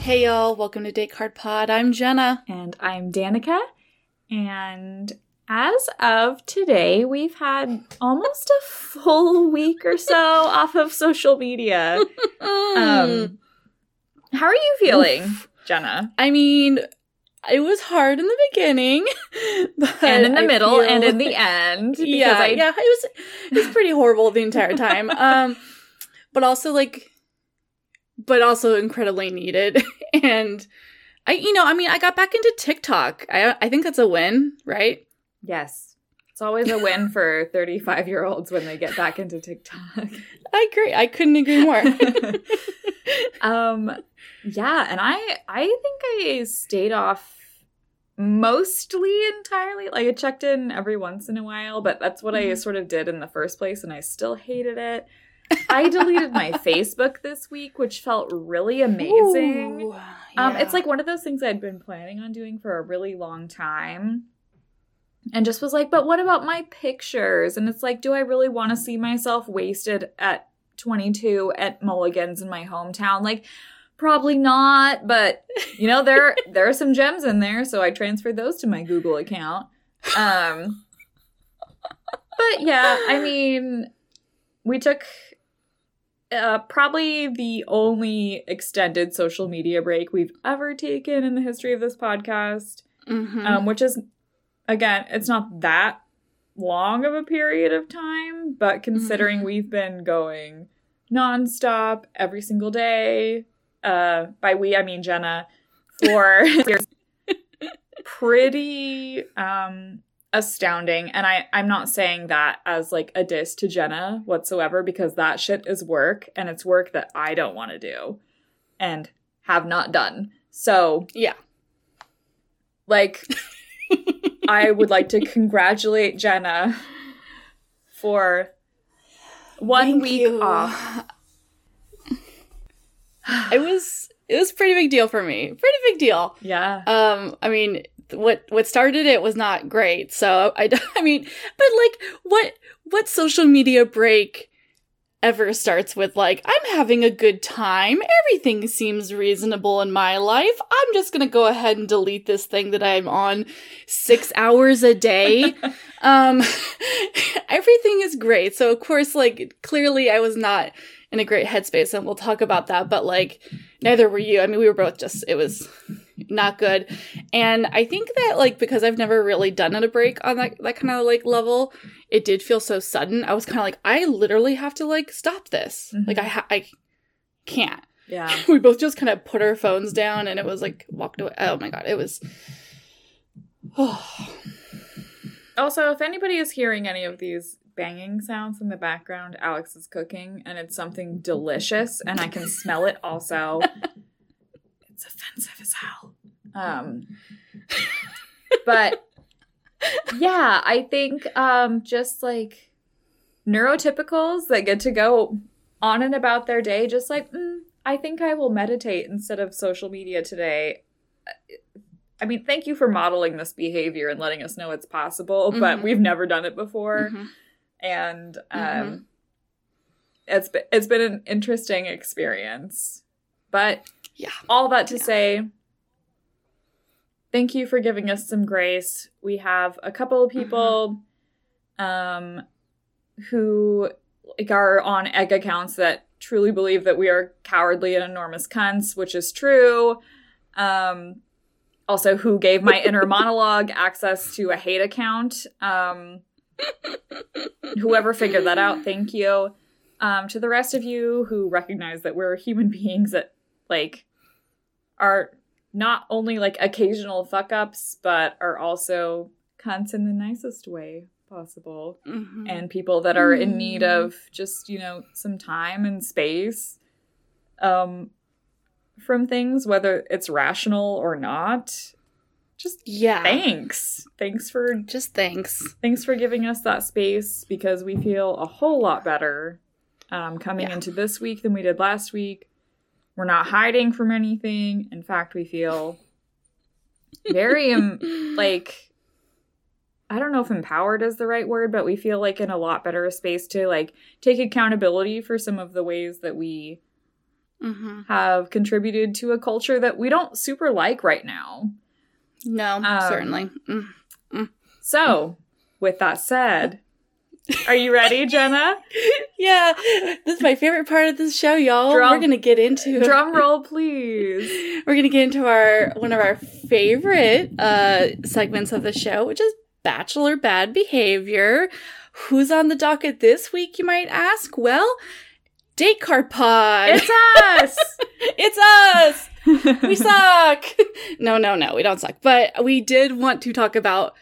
Hey y'all, welcome to Date Card Pod. I'm Jenna. And I'm Danica. And as of today, we've had almost a full week or so off of social media. Um, how are you feeling, Jenna? I mean, it was hard in the beginning, but And in the I middle and in the end. yeah, I, yeah, it was it was pretty horrible the entire time. Um, but also like, but also incredibly needed. And I, you know, I mean, I got back into TikTok. I I think that's a win, right? Yes. It's always a win for 35 year olds when they get back into TikTok. I agree. I couldn't agree more. um yeah and i i think i stayed off mostly entirely. Like i checked in every once in a while but that's what i Mhm. sort of did in the first place and i still hated it. I deleted my facebook this week which felt really amazing. Ooh, um it's like one of those things i'd been planning on doing for a really long time and just was like but what about my pictures? And it's like do i really want to see myself wasted at 22 at mulligan's in my hometown? Like probably not but you know there there are some gems in there so i transferred those to my google account um but yeah i mean we took uh, probably the only extended social media break we've ever taken in the history of this podcast Mhm. um, which is again it's not that long of a period of time but considering Mhm. we've been going nonstop every single day uh by we i mean jenna for pretty um astounding and i i'm not saying that as like a diss to jenna whatsoever because that shit is work and it's work that i don't want to do and have not done so yeah. like I would like to congratulate Jenna for one Thank week you. off. It was it was a pretty big deal for me. Pretty big deal. Yeah. Um, I mean, what what started it was not great. So I, I mean, but like, what what social media break ever starts with like, I'm having a good time. Everything seems reasonable in my life. I'm just gonna go ahead and delete this thing that I'm on six hours a day. um, everything is great. So of course, like, clearly, I was not in a great headspace, and we'll talk about that. But like, neither were you. I mean, we were both just. It was not good. And I think that like because I've never really done it a break on that that kind of like level, it did feel so sudden. I was kind of like, I literally have to like stop this. Mhm. Like I ha- I can't. Yeah. We both just kind of put our phones down, and it was like walked away. Oh my god, it was. Also, if anybody is hearing any of these banging sounds in the background, Alex is cooking and it's something delicious and I can smell it also. it's offensive as hell. Um but yeah, I think um just like neurotypicals that get to go on and about their day just like mm, I think I will meditate instead of social media today. I mean, thank you for modeling this behavior and letting us know it's possible, but Mhm. we've never done it before, Mhm. And um, Mhm. it's been, it's been an interesting experience. But Yeah. all that to Yeah. say, thank you for giving us some grace. We have a couple of people, um, who like are on egg accounts that truly believe that we are cowardly and enormous cunts, which is true. Um, also, who gave my inner monologue access to a hate account. Um, whoever figured that out, thank you. Um, to the rest of you who recognize that we're human beings that like are not only like occasional fuck ups, but are also cunts in the nicest way possible Mhm. and people that are in need Mm. of just you know some time and space um from things whether it's rational or not just yeah. thanks thanks for Just thanks. thanks for giving us that space because we feel a whole lot better um, coming Yeah. into this week than we did last week we're not hiding from anything in fact we feel very um, like I don't know if empowered is the right word, but we feel like in a lot better space to like take accountability for some of the ways that we Mm-hmm. have contributed to a culture that we don't super like right now. No, Um, certainly. Mm. So, with that said, are you ready, Jenna? Yeah, this is my favorite part of this show, y'all. Drum- We're gonna get into Drum roll, please. We're gonna get into our one of our favorite uh segments of the show, which is Bachelor Bad Behavior. Who's on the docket this week, you might ask? Well, Date Card Pod. It's us. it's us. We suck. no, no, no, we don't suck. But we did want to talk about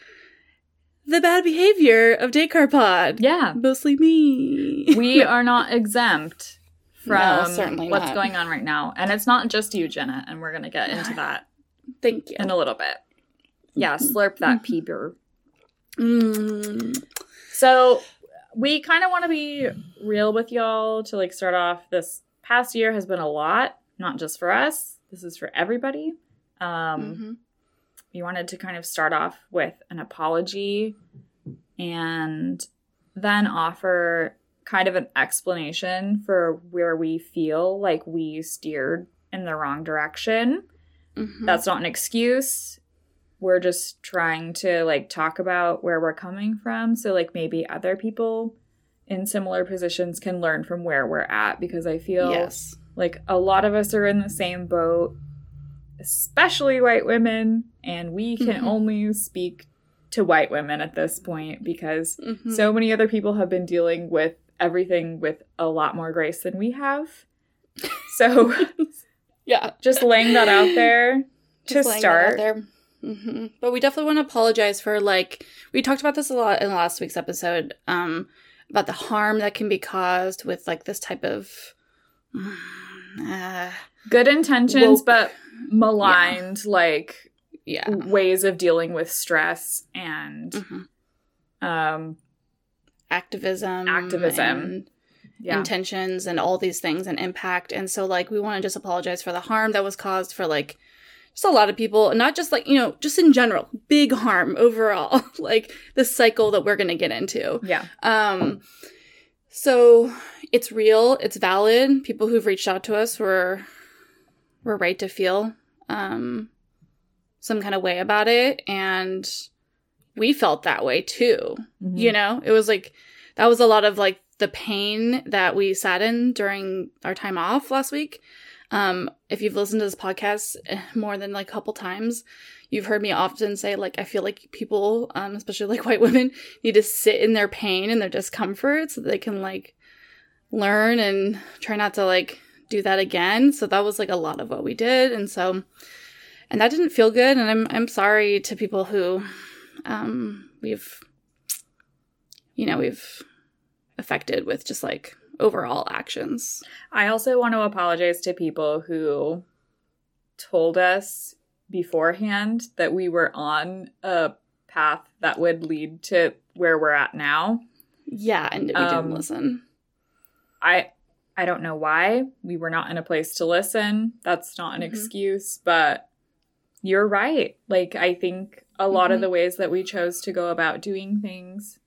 the bad behavior of Card Pod. yeah. Mostly me. We are not exempt from No, what's not. going on right now. And it's not just you, Jenna, and we're going to get into that Thank you. in a little bit. Yeah, slurp that pee beer. Mm. So we kind of want to be real with y'all to like start off. This past year has been a lot, not just for us. This is for everybody. Um, Mhm. we wanted to kind of start off with an apology and then offer kind of an explanation for where we feel like we steered in the wrong direction. Mhm. That's not an excuse. We're just trying to like talk about where we're coming from so like maybe other people in similar positions can learn from where we're at because I feel yes. Like a lot of us are in the same boat, especially white women, and we can Mhm. only speak to white women at this point because Mhm. so many other people have been dealing with everything with a lot more grace than we have. So yeah. just laying that out there to start. there. hmm But we definitely want to apologize for like we talked about this a lot in last week's episode um, about the harm that can be caused with like this type of. Uh, Good intentions, Woke. but maligned like yeah. ways of dealing with stress and Mhm. um Activism, Activism. and yeah. intentions, and all these things and impact. And so, like, we want to just apologize for the harm that was caused for like just a lot of people, not just like you know, just in general, big harm overall. like the cycle that we're gonna get into. yeah. Um, so it's real, it's valid. People who've reached out to us were were right to feel um some kind of way about it, and we felt that way too. Mhm. You know, it was like that was a lot of like the pain that we sat in during our time off last week. Um, if you've listened to this podcast eh, more than like a couple times, you've heard me often say like I feel like people, um, especially like white women, need to sit in their pain and their discomfort so that they can like learn and try not to like do that again. So that was like a lot of what we did, and so and that didn't feel good. And I'm I'm sorry to people who um, we've you know we've affected with just like overall actions. I also want to apologize to people who told us beforehand that we were on a path that would lead to where we're at now. Yeah, and we Um, didn't listen. I I don't know why we were not in a place to listen. That's not an Mhm. excuse, but you're right. Like I think a lot of Mhm. the ways that we chose to go about doing things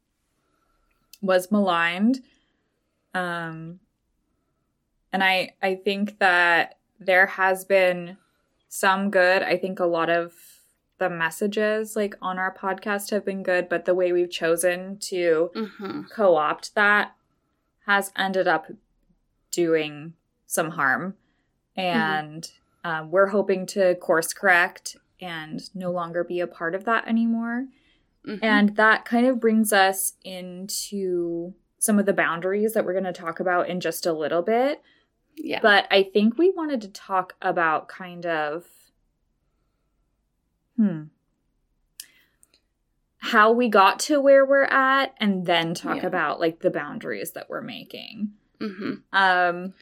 was maligned. Um and I I think that there has been some good. I think a lot of the messages like on our podcast have been good, but the way we've chosen to hmm co opt that has ended up doing some harm. And um, we're hoping to course correct and no longer be a part of that anymore. hmm And that kind of brings us into some of the boundaries that we're going to talk about in just a little bit. yeah, But I think we wanted to talk about kind of, hmm, how we got to where we're at, and then talk Yeah. about like the boundaries that we're making. hmm Um,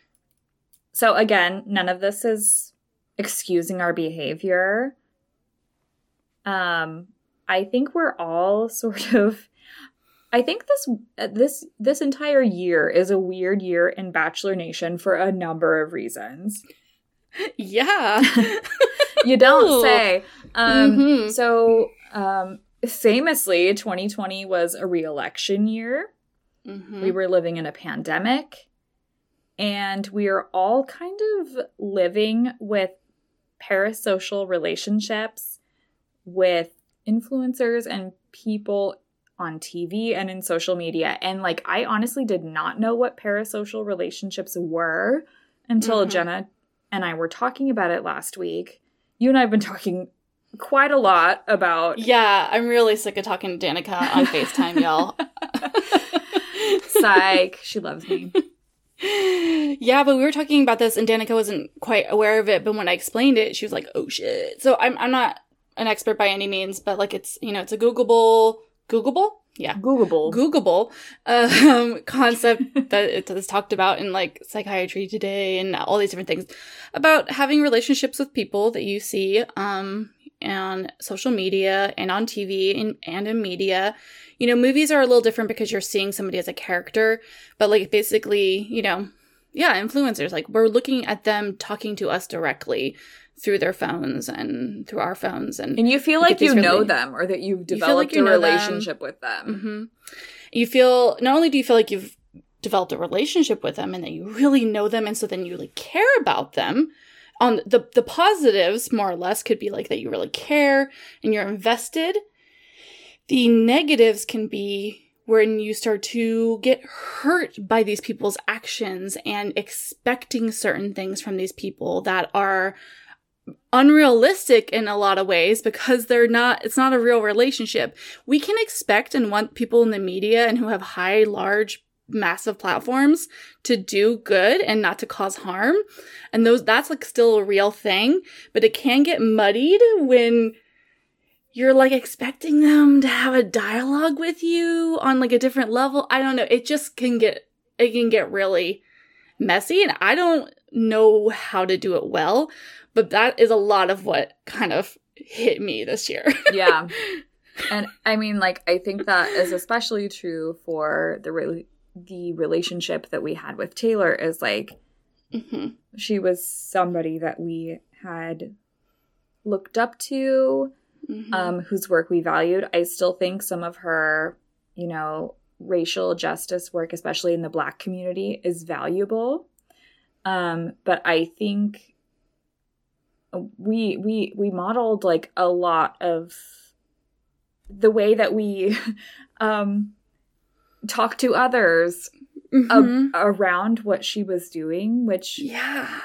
so again, none of this is excusing our behavior. Um, I think we're all sort of. I think this this this entire year is a weird year in Bachelor Nation for a number of reasons. yeah. You don't Ooh. say. Um, Mhm. So um, famously, 2020 was a re election year. Mhm. We were living in a pandemic. And we are all kind of living with parasocial relationships with influencers and people on TV and in social media. And like, I honestly did not know what parasocial relationships were until Mhm. Jenna and I were talking about it last week. You and I have been talking quite a lot about Yeah, I'm really sick of talking to Danica on FaceTime, y'all. psych. She loves me. yeah, but we were talking about this and Danica wasn't quite aware of it, but when I explained it, she was like, "Oh shit." So I'm I'm not an expert by any means, but like it's, you know, it's a Googleable Googleable? Yeah. Googleable. Googleable um, concept that it is talked about in like psychiatry today and all these different things about having relationships with people that you see um, on social media and on TV and, and in media. You know, movies are a little different because you're seeing somebody as a character, but like basically, you know, yeah, influencers, like we're looking at them talking to us directly through their phones and through our phones and and you feel like you know really- them or that you've You developed like you a know them. relationship with them. hmm You feel not only do you feel like you've developed a relationship with them and that you really know them, and so then you like care about them. On the the positives, more or less, could be like that you really care and you're invested. The negatives can be when you start to get hurt by these people's actions and expecting certain things from these people that are unrealistic in a lot of ways because they're not it's not a real relationship we can expect and want people in the media and who have high large massive platforms to do good and not to cause harm. And those that's like still a real thing but it can get muddied when you're like expecting them to have a dialogue with you on like a different level. I don't know. It just can get it can get really messy and i don't know how to do it well but that is a lot of what kind of hit me this year. Yeah. And I mean like I think that is especially true for the re- the relationship that we had with Taylor is like hmm she was somebody that we had looked up to hmm um, whose work we valued. I still think some of her, you know, racial justice work, especially in the Black community, is valuable. Um, but I think we we we modeled like a lot of the way that we um, talk to others ab- Mhm. around what she was doing, which yeah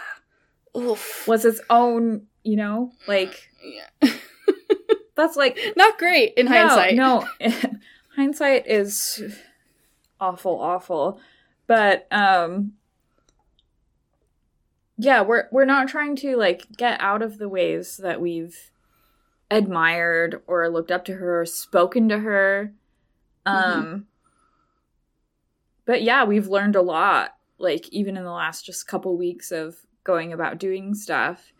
Oof. was its own, you know, like Yeah. that's like not great in hindsight No, hindsight is awful, awful. But um yeah, we're we're not trying to like get out of the ways that we've admired or looked up to her or spoken to her. Um but yeah, we've learned a lot like even in the last just couple weeks of going about doing stuff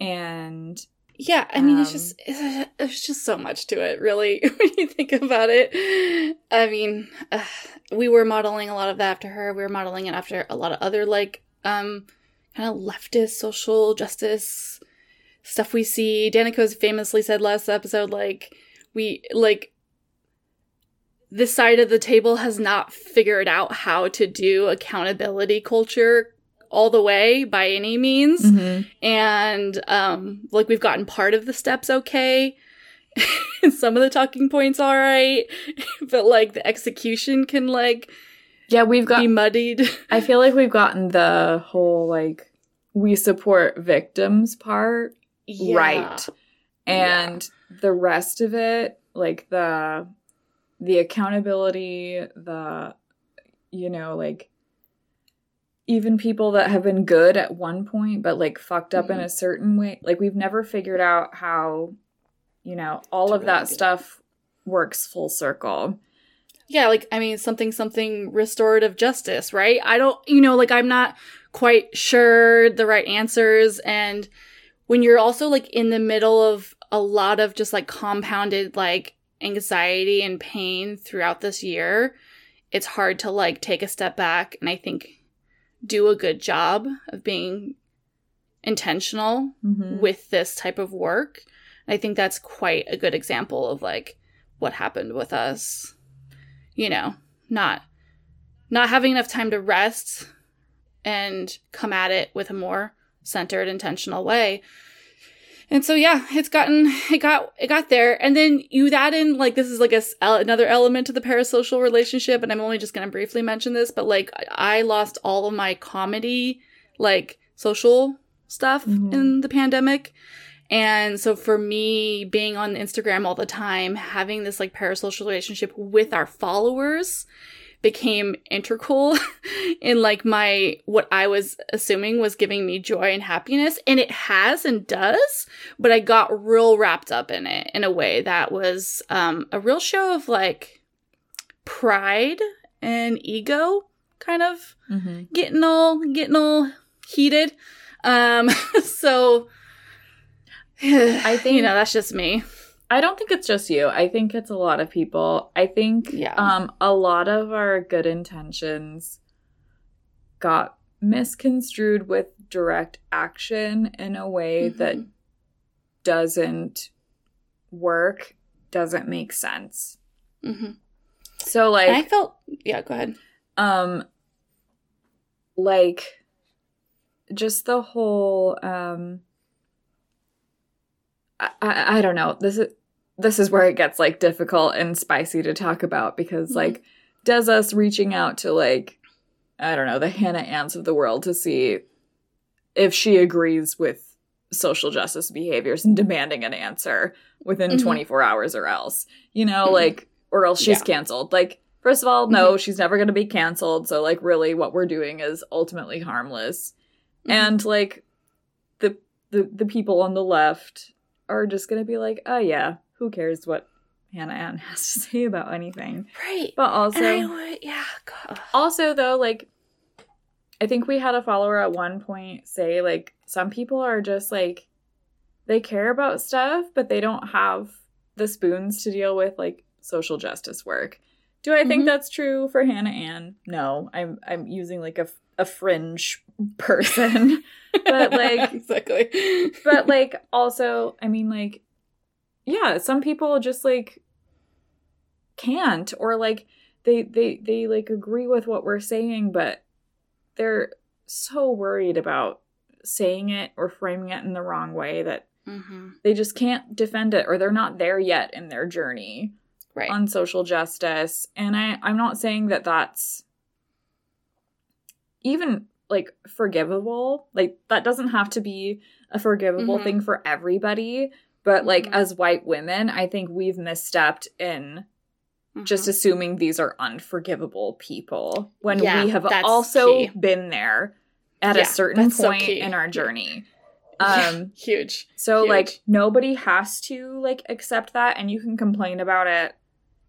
and Yeah, I mean, it's Um, just it's, there's just so much to it, really, when you think about it. I mean, uh, we were modeling a lot of that after her. We were modeling it after a lot of other like um kind of leftist social justice stuff we see. Danica's famously said last episode, like we like this side of the table has not figured out how to do accountability culture all the way by any means. And um like we've gotten part of the steps okay. Some of the talking points all right but like the execution can like yeah, we've got be muddied. I feel like we've gotten the whole like we support victims part Yeah. right. And the rest of it, like the the accountability, the you know, like even people that have been good at one point but like fucked up in Mhm. a certain way, like we've never figured out how you know, all of that really do it. stuff works full circle. yeah like i mean something something restorative justice right i don't you know like i'm not quite sure the right answers and when you're also like in the middle of a lot of just like compounded like anxiety and pain throughout this year it's hard to like take a step back and i think do a good job of being intentional Mm-hmm. with this type of work. I think that's quite a good example of like what happened with us. You know, not not having enough time to rest and come at it with a more centered intentional way and so yeah it's gotten it got it got there and then you add in like this is like a, another element to the parasocial relationship and i'm only just going to briefly mention this but like i lost all of my comedy like social stuff mm-hmm. in the pandemic and so for me being on instagram all the time having this like parasocial relationship with our followers became integral in like my what I was assuming was giving me joy and happiness. And it has and does but I got real wrapped up in it in a way that was um a real show of like pride and ego kind of mm-hmm. getting all getting all heated. Um so I think you know that's just me I don't think it's just you. I think it's a lot of people. I think yeah. um a lot of our good intentions got misconstrued with direct action in a way mm-hmm. that doesn't work, doesn't make sense. Mm-hmm. So like and I felt yeah, go ahead. Um like just the whole um I, I, I don't know. This is this is where it gets like difficult and spicy to talk about because mm-hmm. like does us reaching out to like I don't know, the Hannah Ann's of the world to see if she agrees with social justice behaviors and demanding an answer within mm-hmm. 24 hours or else. You know, mm-hmm. like or else she's yeah. canceled. Like first of all, no, mm-hmm. she's never going to be canceled, so like really what we're doing is ultimately harmless. Mm-hmm. And like the the the people on the left are just going to be like, "Oh yeah, who cares what Hannah Ann has to say about anything. Right. But also, would, yeah. God. Also, though, like, I think we had a follower at one point say, like, some people are just like, they care about stuff, but they don't have the spoons to deal with, like, social justice work. Do I think mm-hmm. that's true for Hannah Ann? No. I'm I'm using like a, a fringe person. but like exactly. but like also, I mean like yeah, some people just like can't or like they they they like agree with what we're saying but they're so worried about saying it or framing it in the wrong way that mm-hmm. they just can't defend it or they're not there yet in their journey right. on social justice and i i'm not saying that that's even like forgivable like that doesn't have to be a forgivable mm-hmm. thing for everybody but like mm-hmm. as white women, I think we've misstepped in mm-hmm. just assuming these are unforgivable people when yeah, we have also key. been there at yeah, a certain point so in our journey. Um huge. So huge. like nobody has to like accept that and you can complain about it,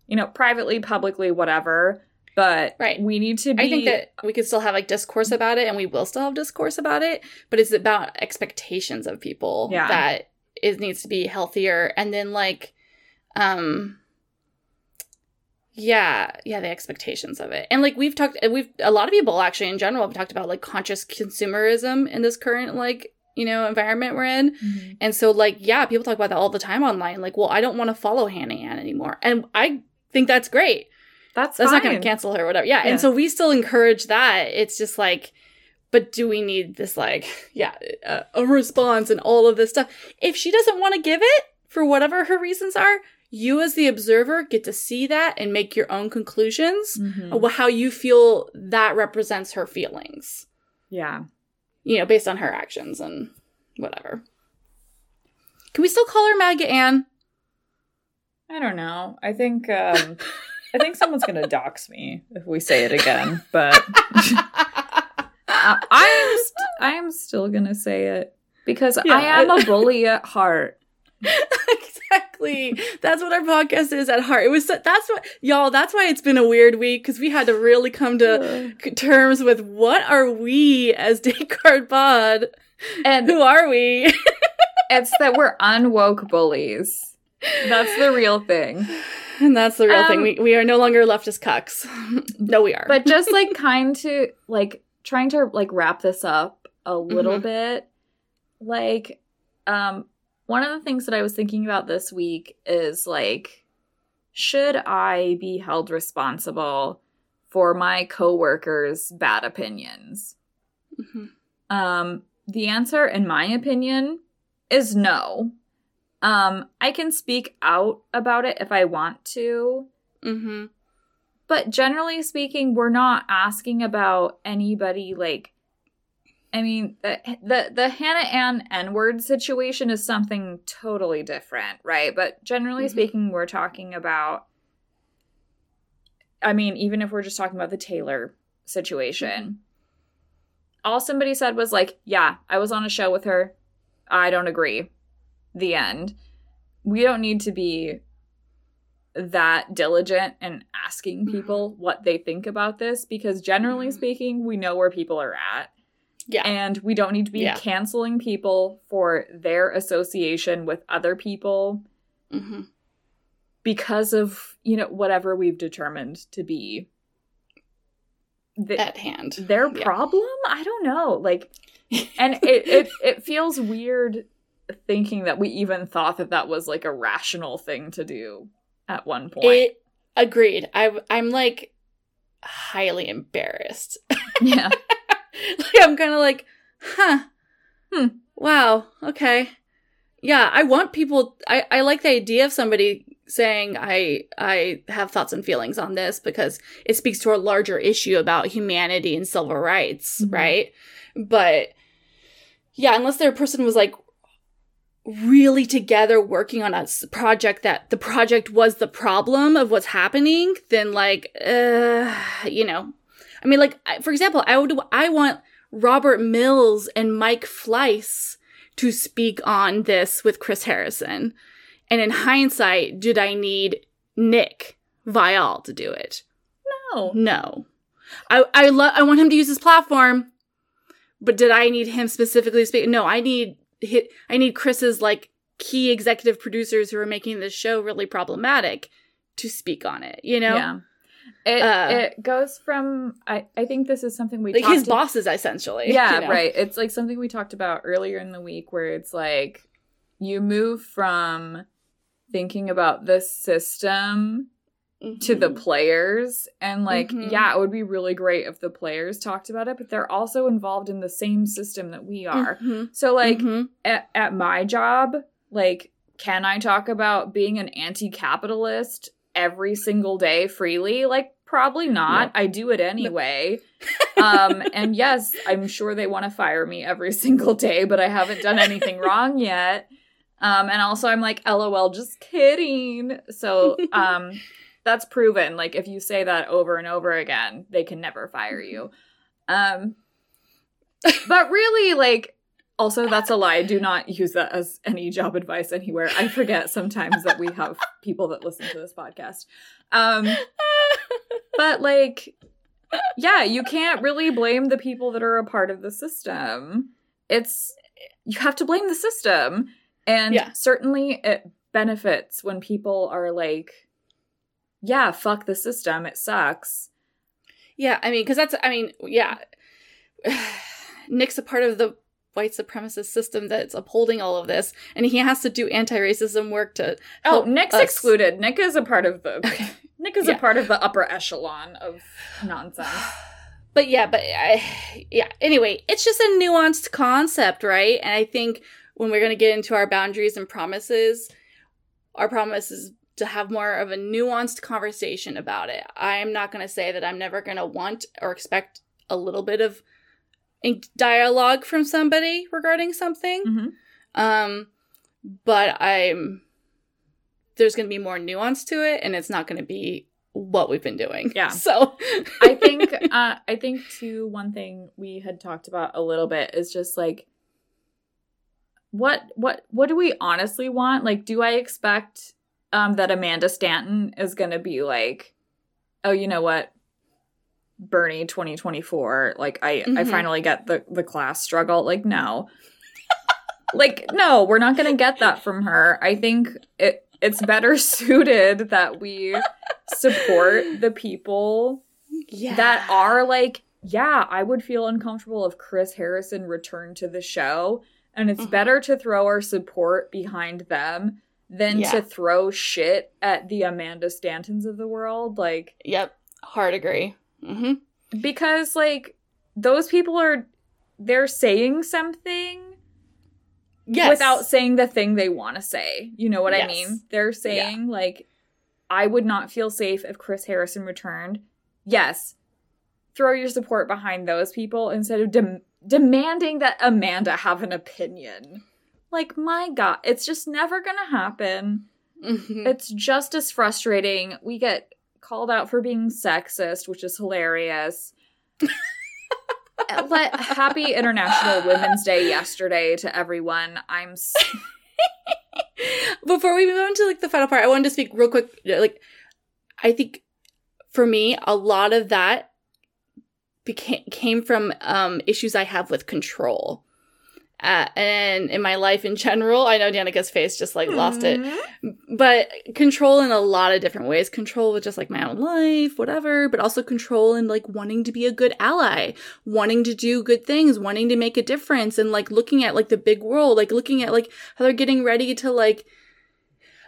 you know, privately, publicly, whatever. But right. we need to be I think that we could still have like discourse about it and we will still have discourse about it, but it's about expectations of people yeah. that it needs to be healthier. And then like um yeah yeah the expectations of it. And like we've talked we've a lot of people actually in general have talked about like conscious consumerism in this current like you know environment we're in. Mm-hmm. and so like yeah people talk about that all the time online. Like well i don't want to follow hannah ann anymore. And i think that's great. That's that's fine. not going to cancel her or whatever. Yeah. yeah. and so we still encourage that. It's just like but do we need this like yeah a, a response and all of this stuff if she doesn't want to give it for whatever her reasons are you as the observer get to see that and make your own conclusions mm-hmm. how you feel that represents her feelings yeah you know based on her actions and whatever can we still call her maggie Ann? I don't know. I think um I think someone's gonna dox me if we say it again, but I am st- I am still gonna say it because yeah, I am a bully at heart. exactly. That's what our podcast is at heart. It was that's what y'all. That's why it's been a weird week because we had to really come to uh. terms with what are we as Date Card Pod, and who are we? it's that we're unwoke bullies. That's the real thing. And that's the real um, thing. We we are no longer leftist cucks. no, we are. But just like kind to like trying to like wrap this up a little mm-hmm. bit like um one of the things that i was thinking about this week is like should I be held responsible for my coworkers' bad opinions? Mhm. Um, the answer, in my opinion, is no. Um, I can speak out about it if I want to, Mhm. But generally speaking, we're not asking about anybody like. I mean, the the, the Hannah Ann N word situation is something totally different, right? But generally Mhm. speaking, we're talking about. I mean, even if we're just talking about the Taylor situation, all somebody said was like, "Yeah, I was on a show with her. I don't agree." The end. We don't need to be that diligent in asking Mhm. people what they think about this because generally Mhm. speaking, we know where people are at. Yeah. And we don't need to be Yeah. canceling people for their association with other people Mhm. because of, you know, whatever we've determined to be the, At hand. their Yeah. problem. I don't know. Like, and it, it it feels weird thinking that we even thought that that was like a rational thing to do at one point. It agreed. I I'm like highly embarrassed. yeah. like I'm kind of like, huh, Hmm. wow, okay, yeah. I want people. I I like the idea of somebody saying I I have thoughts and feelings on this because it speaks to a larger issue about humanity and civil rights, Mhm. right? But yeah, unless their person was like really together working on a project that the project was the problem of what's happening, then like, uh, you know, I mean, like for example, I would I want Robert Mills and Mike Fleiss to speak on this with Chris Harrison, and in hindsight, did I need Nick Viall to do it? No. No. I I love I want him to use his platform, but did I need him specifically to speak? No, I need hit I need Chris's like key executive producers who are making this show really problematic to speak on it, you know? Yeah. It Uh, it goes from I I think this is something we Like his to- bosses essentially. Yeah, you know? right. It's like something we talked about earlier in the week where it's like you move from thinking about the system to the Mhm. players and like Mhm. yeah, it would be really great if the players talked about it, but they're also involved in the same system that we are. Mhm. So like Mhm. at, at my job, like, can I talk about being an anti capitalist every single day freely? Like, probably not. No. I do it anyway. um, and yes, I'm sure they want to fire me every single day, but I haven't done anything wrong yet. Um, and also, I'm like, lol, just kidding. So, um, that's proven. Like, if you say that over and over again, they can never fire you. Um, but really, like, also, that's a lie. Do not use that as any job advice anywhere. I forget sometimes that we have people that listen to this podcast. Um, but like, yeah, you can't really blame the people that are a part of the system. It's you have to blame the system, and Yeah. certainly it benefits when people are like, "Yeah, fuck the system. It sucks." Yeah, I mean, because that's, I mean, yeah. Nick's a part of the white supremacist system that's upholding all of this, and he has to do anti racism work to. Oh, Nick's us. excluded. Nick is a part of the. Okay. Nick is Yeah. a part of the upper echelon of nonsense. But yeah, but I, yeah. Anyway, it's just a nuanced concept, right? And I think when we're going to get into our boundaries and promises, our promise is to have more of a nuanced conversation about it. I'm not going to say that I'm never going to want or expect a little bit of dialogue from somebody regarding something. Mhm. Um, but I'm there's going to be more nuance to it, and it's not going to be what we've been doing. Yeah. So I think uh I think too one thing we had talked about a little bit is just like what what what do we honestly want? Like do I expect um that Amanda Stanton is going to be like oh, you know what? Bernie 2024 like I I Mhm. finally get the the class struggle like no. like no, we're not going to get that from her. I think it it's better suited that we support the people yeah, that are like, yeah, I would feel uncomfortable if Chris Harrison returned to the show. And it's Mhm. better to throw our support behind them than Yeah. to throw shit at the Amanda Stantons of the world. Like, Yep. Hard agree. hmm because, like, those people are, they're saying something Yes. without saying the thing they want to say. You know what I mean? They're saying, like, I would not feel safe if Chris Harrison returned. Yes. Throw your support behind those people instead of dem- demanding that Amanda have an opinion. Like, my God, it's just never gonna happen. Mhm. It's just as frustrating. We get called out for being sexist, which is hilarious. Let happy International Women's Day yesterday to everyone. I'm s- Before we move on to like the final part, I wanted to speak real quick. Like, I think for me, a lot of that became came from um, issues I have with control. Uh, and in my life in general, I know Danica's face just like lost it. But control in a lot of different ways. Control with just like my own life, whatever, but also control in like wanting to be a good ally, wanting to do good things, wanting to make a difference, and like looking at like the big world, like looking at like how they're getting ready to like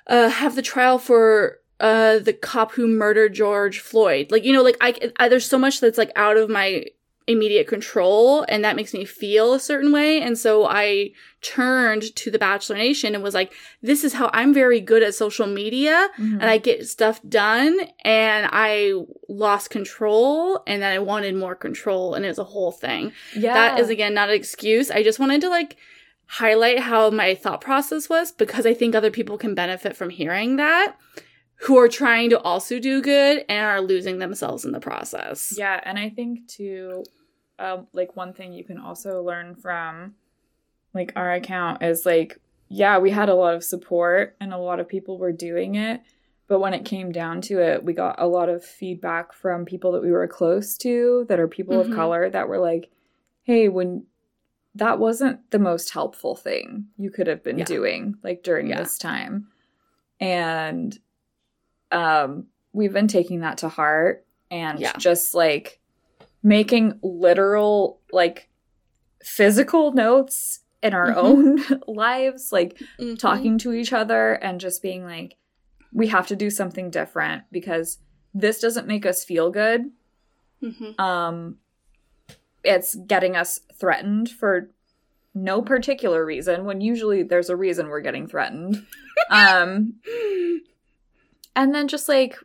uh have the trial for uh the cop who murdered George Floyd. Like, you know, like I, I there's so much that's like out of my immediate control and that makes me feel a certain way and so i turned to the bachelor nation and was like this is how i'm very good at social media Mhm. and I get stuff done and I lost control and then I wanted more control and it was a whole thing. yeah, That is again not an excuse. I just wanted to like highlight how my thought process was because I think other people can benefit from hearing that who are trying to also do good and are losing themselves in the process. Yeah, and I think too, um, like one thing you can also learn from like our account is like, yeah, we had a lot of support and a lot of people were doing it. But when it came down to it, we got a lot of feedback from people that we were close to that are people Mhm. of color that were like, hey, when that wasn't the most helpful thing you could have been Yeah. doing like during Yeah. this time. And um we've been taking that to heart and Yeah. just like making literal like physical notes in our Mhm. own lives like Mhm. talking to each other and just being like we have to do something different because this doesn't make us feel good Mhm. um it's getting us threatened for no particular reason when usually there's a reason we're getting threatened um and then just like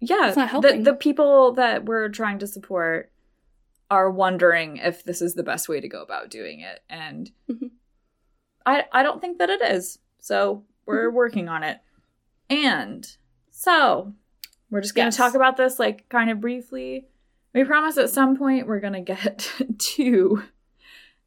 yeah the, the people that we're trying to support are wondering if this is the best way to go about doing it and Mhm. i i don't think that it is so we're Mm-hmm. working on it and so we're just going to Yes. talk about this like kind of briefly we promise at some point we're going to get to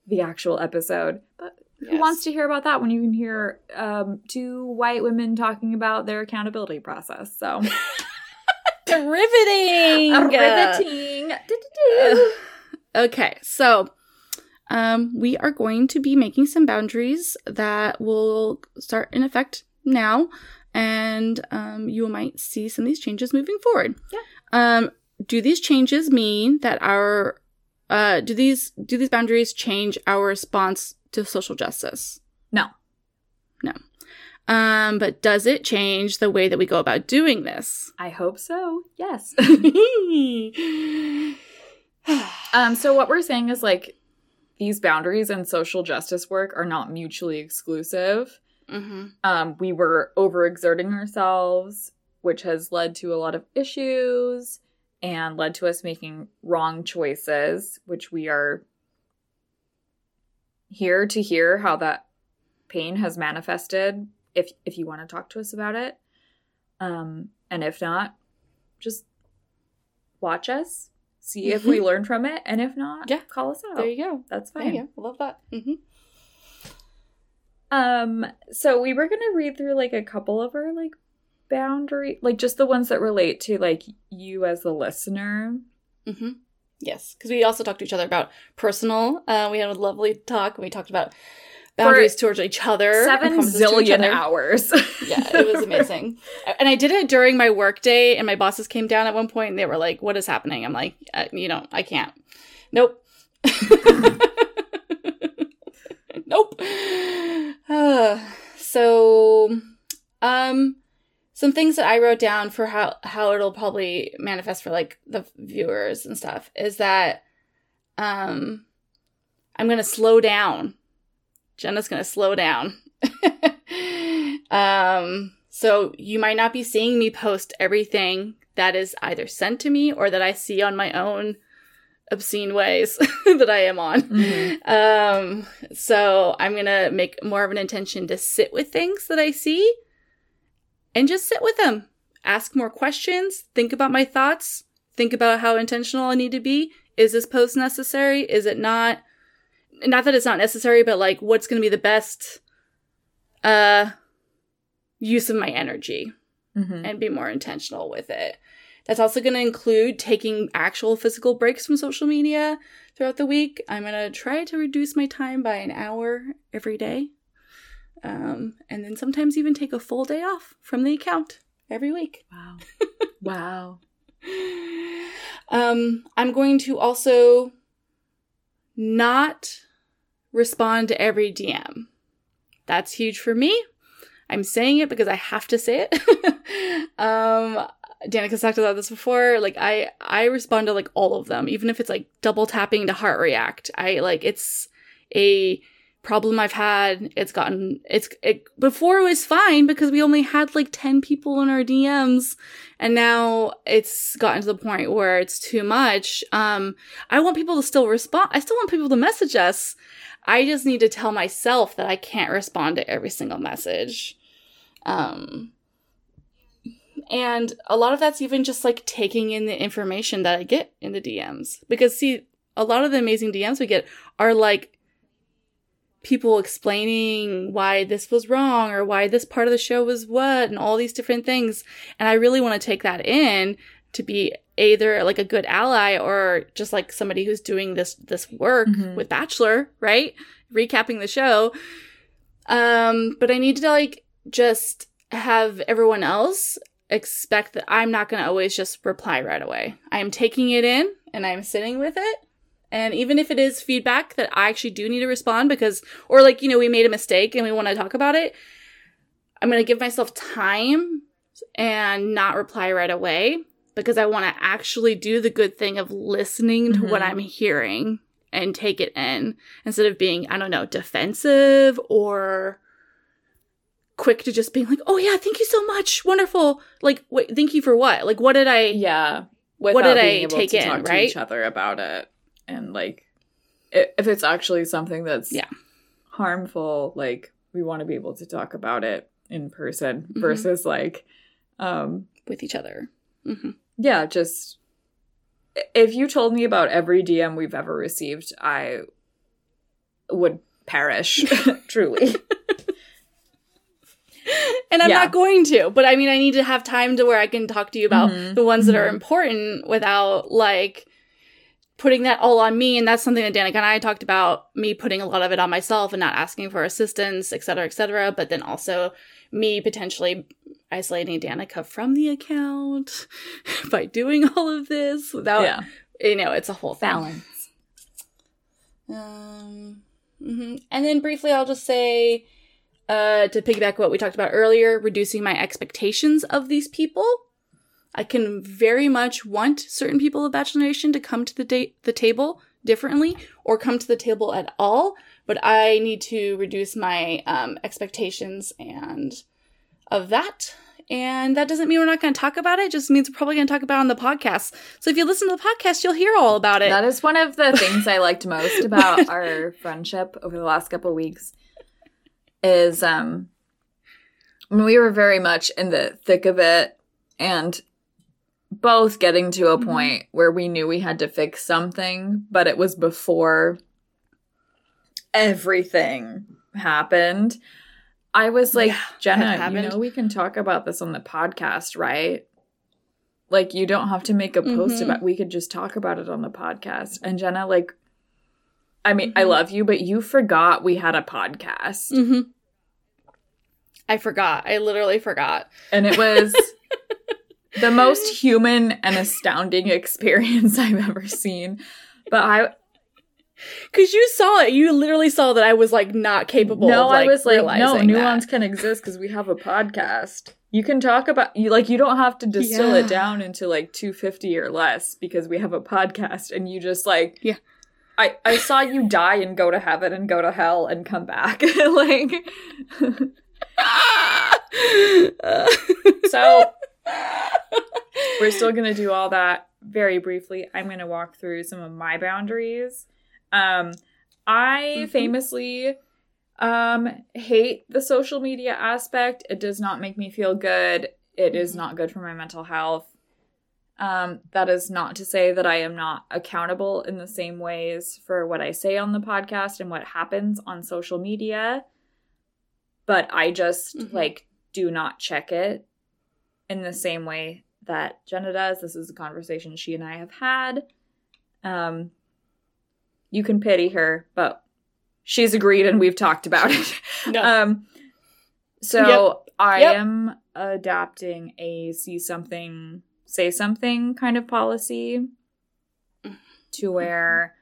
the actual episode but who Yes. wants to hear about that when you can hear um, two white women talking about their accountability process so riveting? riveting okay, so um, we are going to be making some boundaries that will start in effect now, and um, you might see some of these changes moving forward. Yeah. Um, do these changes mean that our uh, do these do these boundaries change our response to social justice? no No. Um, but does it change the way that we go about doing this? i hope so yes um so what we're saying is like these boundaries and social justice work are not mutually exclusive mm-hmm. um, we were overexerting ourselves, which has led to a lot of issues and led to us making wrong choices, which we are here to hear how that pain has manifested. If if you want to talk to us about it, um, and if not, just watch us, see if we learn from it, and if not, Yeah. call us out. There you go. That's fine. I love that. Mm-hmm. Um, so we were gonna read through like a couple of our like boundary, like just the ones that relate to like you as the listener. Mm-hmm. Yes, because we also talked to each other about personal. Uh, we had a lovely talk. We talked about boundaries towards each other. Seven promises to each zillion other. hours. Yeah, it was amazing. and I did it during my work day, and my bosses came down at one point, and they were like, "What is happening?" I'm like, "You know, I can't. Nope." nope. Uh, so Um, some things that I wrote down for how how it'll probably manifest for like the viewers and stuff is that um I'm gonna slow down. Jenna's gonna slow down. um so you might not be seeing me post everything that is either sent to me or that I see on my own obscene ways that I am on. Mm-hmm. Um, so I'm gonna make more of an intention to sit with things that I see and just sit with them. Ask more questions, think about my thoughts, think about how intentional I need to be. Is this post necessary? Is it not? Not that it's not necessary, but like what's gonna be the best uh use of my energy mm-hmm. and be more intentional with it. That's also going to include taking actual physical breaks from social media throughout the week. I'm going to try to reduce my time by an hour every day. Um, and then sometimes even take a full day off from the account every week. Wow. wow. Um, I'm going to also not respond to every DM. That's huge for me. I'm saying it because I have to say it. um, Danica's talked about this before. Like I, I respond to like all of them, even if it's like double tapping to heart react. I like it's a problem I've had. It's gotten it's it before it was fine because we only had like 10 people in our DMs and now it's gotten to the point where it's too much. Um I want people to still respond. I still want people to message us. I just need to tell myself that I can't respond to every single message. Um and a lot of that's even just like taking in the information that I get in the DMs. Because, see, a lot of the amazing DMs we get are like people explaining why this was wrong or why this part of the show was what and all these different things. And I really want to take that in to be either like a good ally or just like somebody who's doing this this work mm-hmm. with Bachelor, right? Recapping the show. Um, but I need to like just have everyone else expect that I'm not going to always just reply right away. I'm taking it in and I'm sitting with it. And even if it is feedback that I actually do need to respond because, or like, you know, we made a mistake and we want to talk about it, I'm going to give myself time and not reply right away because I want to actually do the good thing of listening to mm-hmm. what I'm hearing and take it in instead of being, I don't know, defensive or quick to just being like, "Oh yeah, thank you so much, wonderful." Like, wait, thank you for what? Like, what did I? Yeah, what did I take in? Talk right? each other about it, and like, if it's actually something that's yeah harmful, like we want to be able to talk about it in person mm-hmm. versus like um with each other. Mm-hmm. Yeah, just if you told me about every DM we've ever received, I would perish truly. and I'm yeah. not going to. But I mean, I need to have time to where I can talk to you about mm-hmm. the ones that mm-hmm. are important without like putting that all on me. And that's something that Danica and I talked about me putting a lot of it on myself and not asking for assistance, et cetera, et cetera. But then also me potentially isolating Danica from the account by doing all of this without, yeah. you know, it's a whole thing. balance. Um, mm-hmm. and then briefly, I'll just say uh, to piggyback what we talked about earlier, reducing my expectations of these people. I can very much want certain people of Bachelor Nation to come to the date the table differently or come to the table at all, but I need to reduce my um, expectations and of that. And that doesn't mean we're not going to talk about it. it. Just means we're probably going to talk about it on the podcast. So if you listen to the podcast, you'll hear all about it. That is one of the things I liked most about our friendship over the last couple weeks is um we were very much in the thick of it and both getting to a mm-hmm. point where we knew we had to fix something, but it was before everything happened. I was like, yeah, Jenna, you know, we can talk about this on the podcast, right? Like, you don't have to make a post mm-hmm. about. We could just talk about it on the podcast. And Jenna, like, I mean, mm-hmm. I love you, but you forgot we had a podcast. Mm-hmm. I forgot. I literally forgot. And it was the most human and astounding experience I've ever seen. But I Because you saw it. You literally saw that I was like not capable no, of like I was like, no, nuance that. can exist because we have a podcast. You can talk about you like you don't have to distill Yeah. it down into like 250 or less because we have a podcast and you just like Yeah. I I saw you die and go to heaven and go to hell and come back. like so we're still going to do all that very briefly. I'm going to walk through some of my boundaries. Um, I Mhm. famously um, hate the social media aspect. It does not make me feel good. It is Mhm. not good for my mental health. Um, that is not to say that I am not accountable in the same ways for what I say on the podcast and what happens on social media. But I just Mhm. like do not check it in the same way that Jenna does. This is a conversation she and I have had. Um, you can pity her, but she's agreed and we've talked about it. no. Um, so Yep. I Yep. am adapting a see something, say something kind of policy to where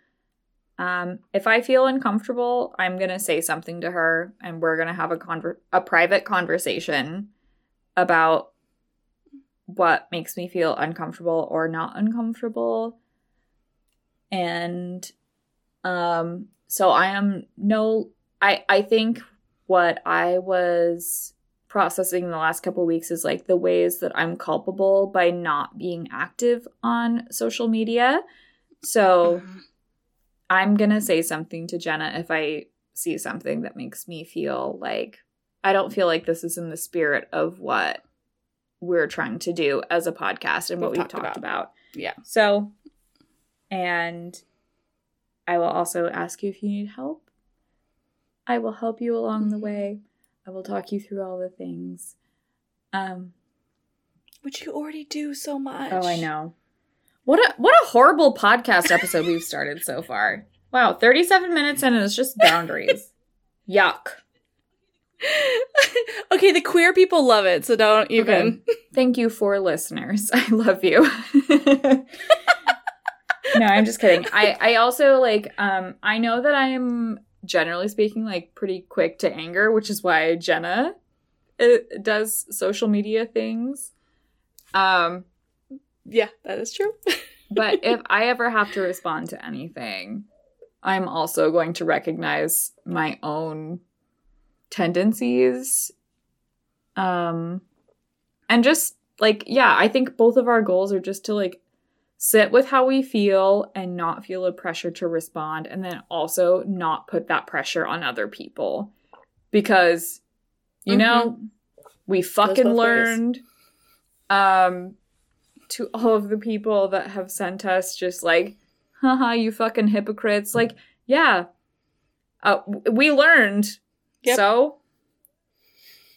um, if I feel uncomfortable, I'm gonna say something to her, and we're gonna have a conver- a private conversation about what makes me feel uncomfortable or not uncomfortable. And um so I am no I I think what I was processing the last couple weeks is like the ways that I'm culpable by not being active on social media. So Mhm. I'm going to say something to Jenna if I see something that makes me feel like I don't feel like this is in the spirit of what we're trying to do as a podcast and what We've we've talked talked about. Yeah. So, and I will also ask you if you need help. I will help you along the way. I will talk you through all the things. Um, Which you already do so much. oh, I know. What a what a horrible podcast episode we've started so far. Wow, 37 minutes in and it's just boundaries. Yuck. okay, the queer people love it, so don't even. Thank you for listeners. I love you. no, I'm just kidding. I I also like um I know that I'm generally speaking like pretty quick to anger, which is why Jenna uh, does social media things. Um Yeah, that is true. but if I ever have to respond to anything, I'm also going to recognize my own tendencies. Um and just like yeah, I think both of our goals are just to like sit with how we feel and not feel a pressure to respond and then also not put that pressure on other people because you know we fucking both ways. learned um to all of the people that have sent us just like haha you fucking hypocrites like yeah uh, we learned Yep. so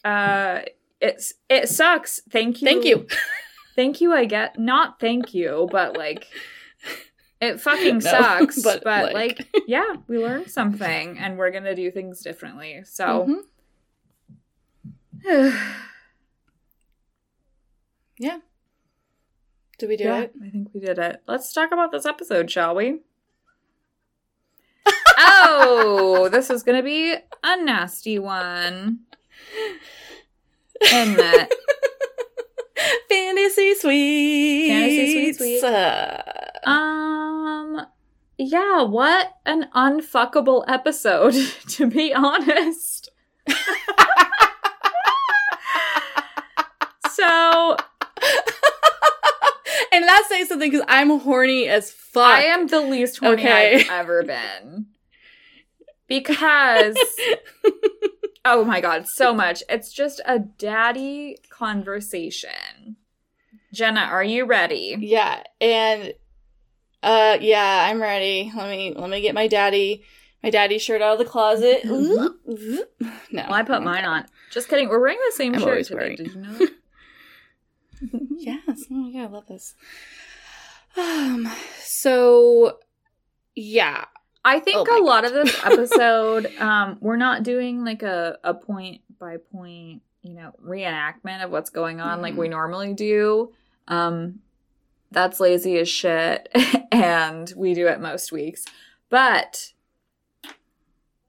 uh it's it sucks thank you Thank you. thank you i get not thank you but like it fucking No, sucks but, but, like, like- yeah we learned something and we're gonna do things differently so Mhm. Yeah. Did we do yeah it? i think we did it let's talk about this episode shall we oh this is gonna be a nasty one isn't it Fantasy Suite. Fantasy Suite. Uh, Um, yeah, what an unfuckable episode, to be honest. so, and that's saying something because I'm horny as fuck. I am the least horny Okay. I've ever been. Because, oh my god, so much. It's just a daddy conversation. Jenna, are you ready? Yeah, and uh yeah, I'm ready. Let me let me get my daddy my daddy shirt out of the closet. no. Well, I put mine on. Just kidding. We're wearing the same I'm shirt always today. wearing- Did you know? Yes. Oh my god, I love this. Um so yeah. I think Oh a lot of this episode, um, we're not doing like a, a point by point, you know, reenactment of what's going on like Mhm. we normally do. Um, that's lazy as shit, and we do it most weeks. But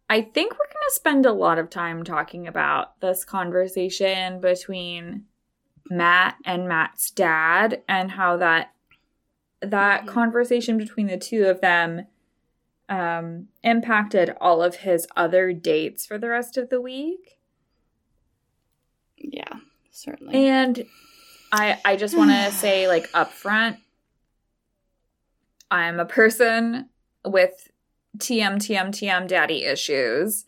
I think we're going to spend a lot of time talking about this conversation between Matt and Matt's dad and how that that Mhm. conversation between the two of them um, impacted all of his other dates for the rest of the week. Yeah, certainly. And I I just want to say like up front I'm a person with TM TM TM daddy issues.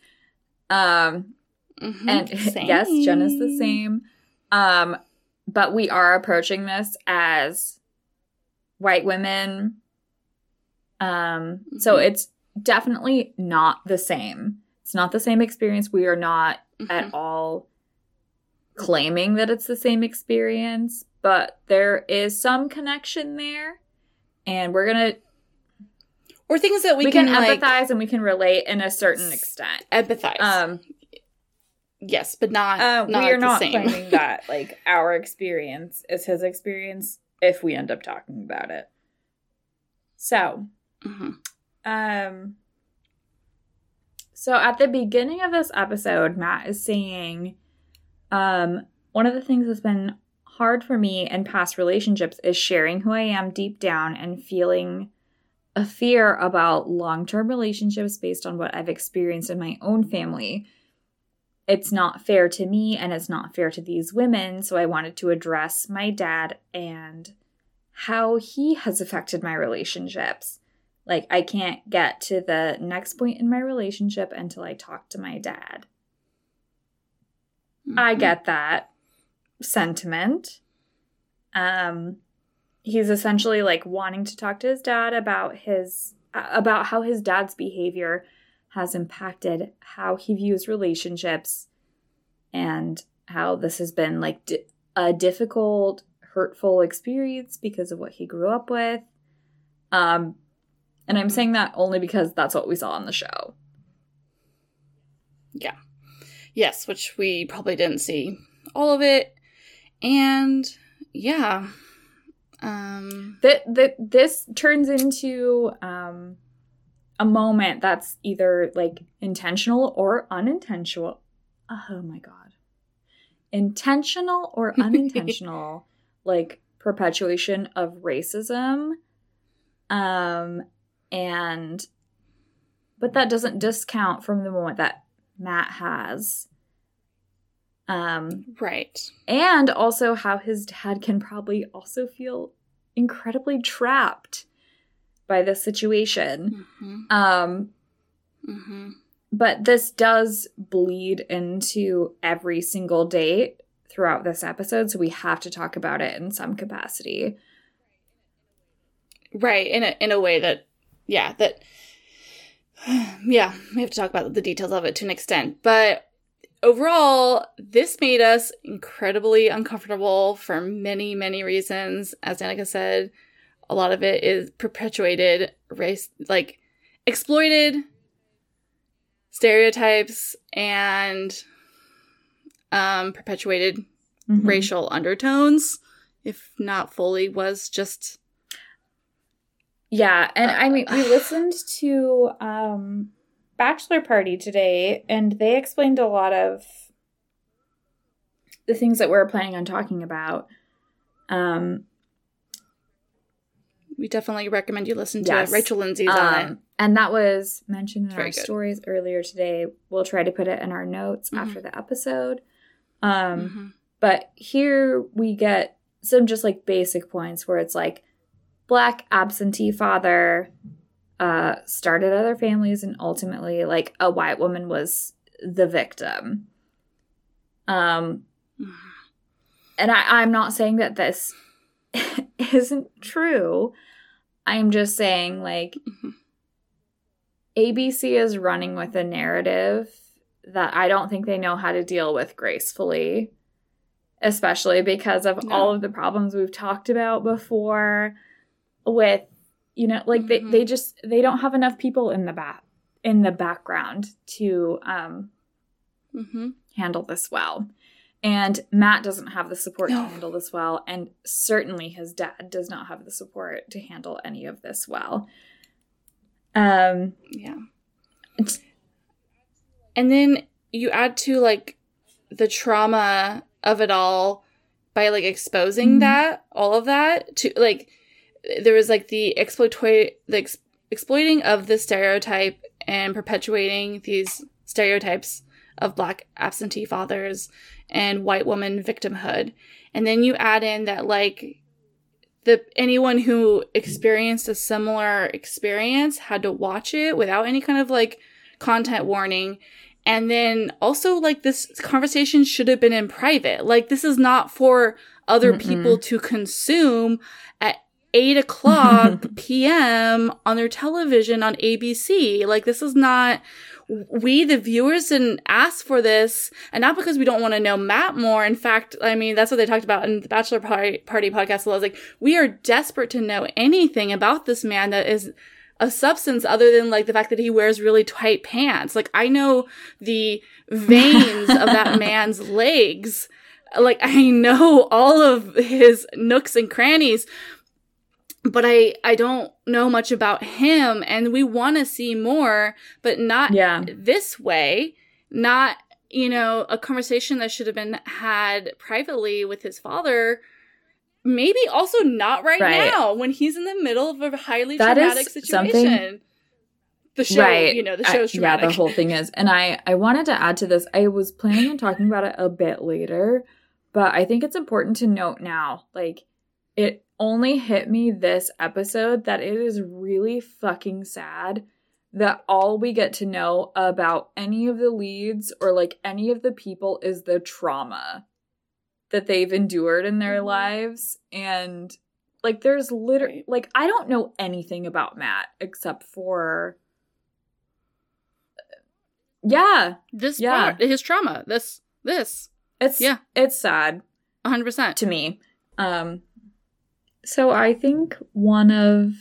Um Mhm, and yes, Jen is the same. Um but we are approaching this as white women. Um so Mhm. it's definitely not the same. It's not the same experience. We are not Mhm. at all claiming that it's the same experience, but there is some connection there. And we're gonna or things that we, we, can, like, empathize and we can relate in a certain extent. empathize. Um, yes, but not. uh, not we are not same. claiming that like our experience is his experience if we end up talking about it. So, Mhm. Um, so at the beginning of this episode, Matt is saying, um, one of the things that's been hard for me in past relationships is sharing who I am deep down and feeling a fear about long term relationships based on what I've experienced in my own family. It's not fair to me and it's not fair to these women. So I wanted to address my dad and how he has affected my relationships. Like, I can't get to the next point in my relationship until I talk to my dad. I Mhm. get that sentiment. Um he's essentially like wanting to talk to his dad about his about how his dad's behavior has impacted how he views relationships and how this has been like di- a difficult hurtful experience because of what he grew up with. Um and I'm saying that only because that's what we saw on the show. Yeah. Yes, which we probably didn't see all of it. And yeah. Um that that this turns into um a moment that's either like intentional or unintentional oh my god intentional or unintentional like perpetuation of racism um and but that doesn't discount from the moment that matt has um right. and also how his dad can probably also feel incredibly trapped by this situation. Mhm. Um, Mhm. but this does bleed into every single date throughout this episode, so we have to talk about it in some capacity. Right, in a in a way that yeah, that yeah, we have to talk about the details of it to an extent. But overall, this made us incredibly uncomfortable for many, many reasons. As Danica said, a lot of it is perpetuated race, like exploited stereotypes and um, perpetuated Mhm. racial undertones, if not fully, was just Yeah, and I mean, we Uh, listened to um, Bachelor Party today, and they explained a lot of the things that we're planning on talking about. Um, we definitely recommend you listen to Yes. Rachel Lindsay's on it. um, and that was mentioned in Very our good. stories earlier today. We'll try to put it in our notes Mhm. after the episode. Um, Mhm. But here we get some just like basic points where it's like black absentee father uh started other families and ultimately like a white woman was the victim. Um and I, I'm not saying that this isn't true. I'm just saying like. ABC is running with a narrative that I don't think they know how to deal with gracefully, especially because of No. all of the problems we've talked about before with you know like they, Mhm. they just they don't have enough people in the back in the background to um Mhm. handle this well. And Matt doesn't have the support No. to handle this well, and certainly his dad does not have the support to handle any of this well. Um, Yeah. And then you add to like the trauma of it all by like exposing Mhm. that, all of that to like there was like the exploit the ex- exploiting of the stereotype and perpetuating these stereotypes of black absentee fathers and white woman victimhood. And then you add in that like the anyone who experienced a similar experience had to watch it without any kind of like content warning. And then also like this conversation should have been in private. Like this is not for other Mm-mm. people to consume at eight o'clock PM on their television on ABC. Like this is not we the viewers didn't ask for this. And not because we don't want to know matt more. In fact i mean that's what they talked about in the bachelor party, party podcast. I was like we are desperate to know anything about this man that is a substance other than like the fact that he wears really tight pants. Like i know the veins of that man's legs. Like i know all of his nooks and crannies but I I don't know much about him and we want to see more but not yeah. this way not you know a conversation that should have been had privately with his father maybe also not right, Right. now when he's in the middle of a highly That is traumatic situation something- the show right. you know the I- show's yeah, the whole thing is. And I I wanted to add to this. I was planning on talking about it a bit later, but I think it's important to note now. Like it only hit me this episode that it is really fucking sad that all we get to know about any of the leads or like any of the people is the trauma that they've endured in their Mhm. lives and like there's literally like I don't know anything about Matt except for yeah, this Yeah. part his trauma this this it's Yeah. it's sad 100% to me. Um so I think one of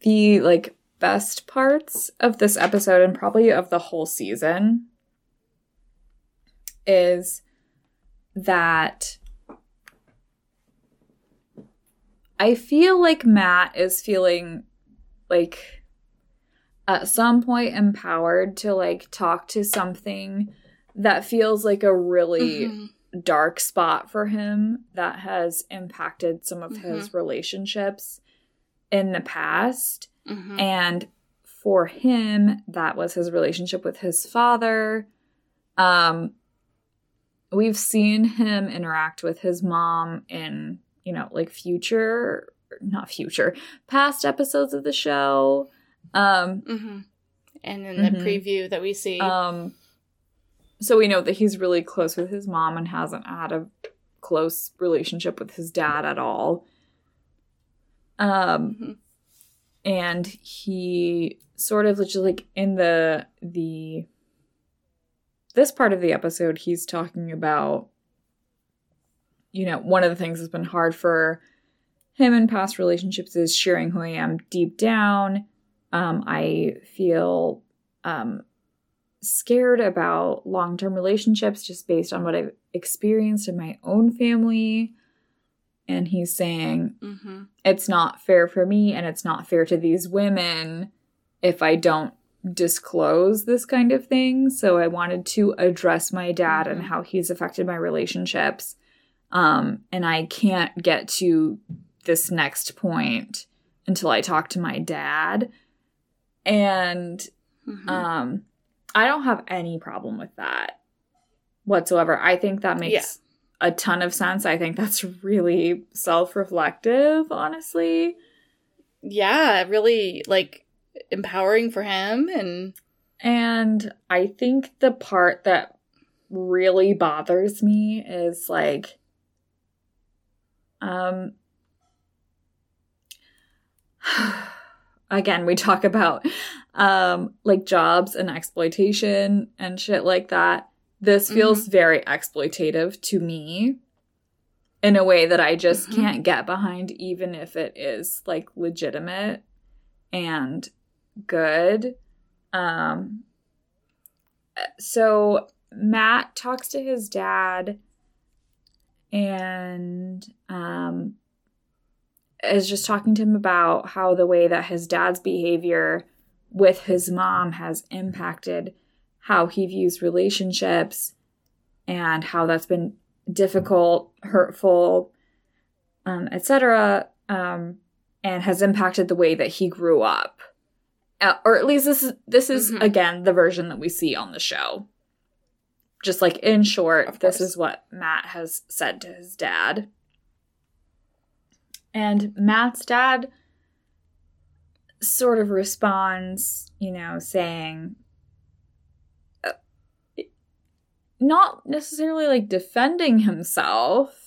the like best parts of this episode and probably of the whole season is that I feel like Matt is feeling like at some point empowered to like talk to something that feels like a really Mhm. Dark spot for him that has impacted some of his relationships in the past. Mhm. And for him, that was his relationship with his father. Um, we've seen him interact with his mom in, you know, like future, not future, past episodes of the show. Um, hmm And in the Mhm. preview that we see, um, so we know that he's really close with his mom and hasn't had a close relationship with his dad at all. Um, Mhm. and he sort of just like in the the this part of the episode he's talking about you know one of the things that's been hard for him in past relationships is sharing who i am deep down um i feel um scared about long-term relationships just based on what i've experienced in my own family and he's saying Mhm. it's not fair for me and it's not fair to these women if I don't disclose this kind of thing. So I wanted to address my dad and Mhm. how he's affected my relationships. Um, and I can't get to this next point until I talk to my dad. And Mhm. um, I don't have any problem with that whatsoever. I think that makes a ton of sense. I think that's really self reflective, honestly. yeah, really like empowering for him and And I think the part that really bothers me is like, um, again, we talk about um, like jobs and exploitation and shit like that. This feels very exploitative to me in a way that I just Mhm. can't get behind, even if it is like legitimate and good. Um, so Matt talks to his dad, and um, is just talking to him about how the way that his dad's behavior with his mom has impacted how he views relationships and how that's been difficult, hurtful, um, etc., um, and has impacted the way that he grew up. Uh, or at least this is this is Mhm. again the version that we see on the show. Just like in short, this is what Matt has said to his dad. And Matt's dad sort of responds, you know, saying, uh, not necessarily like defending himself.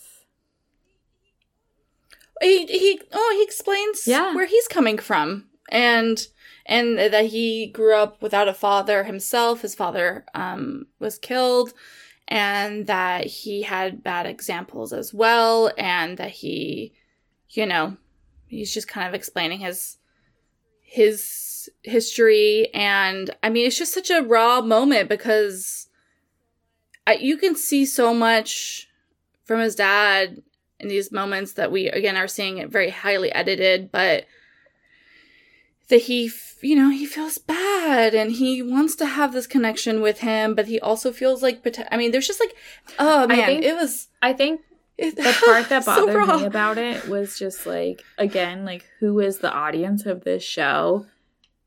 he he oh he explains Yeah. where he's coming from and and that he grew up without a father himself his father um was killed and that he had bad examples as well and that he you know he's just kind of explaining his his history. And i mean it's just such a raw moment because I, you can see so much from his dad in these moments that we again are seeing it very highly edited but that he you know he feels bad and he wants to have this connection with him but he also feels like i mean there's just like oh man think- it was I think the part that bothered raw. me about it was just like again like who is the audience of this show?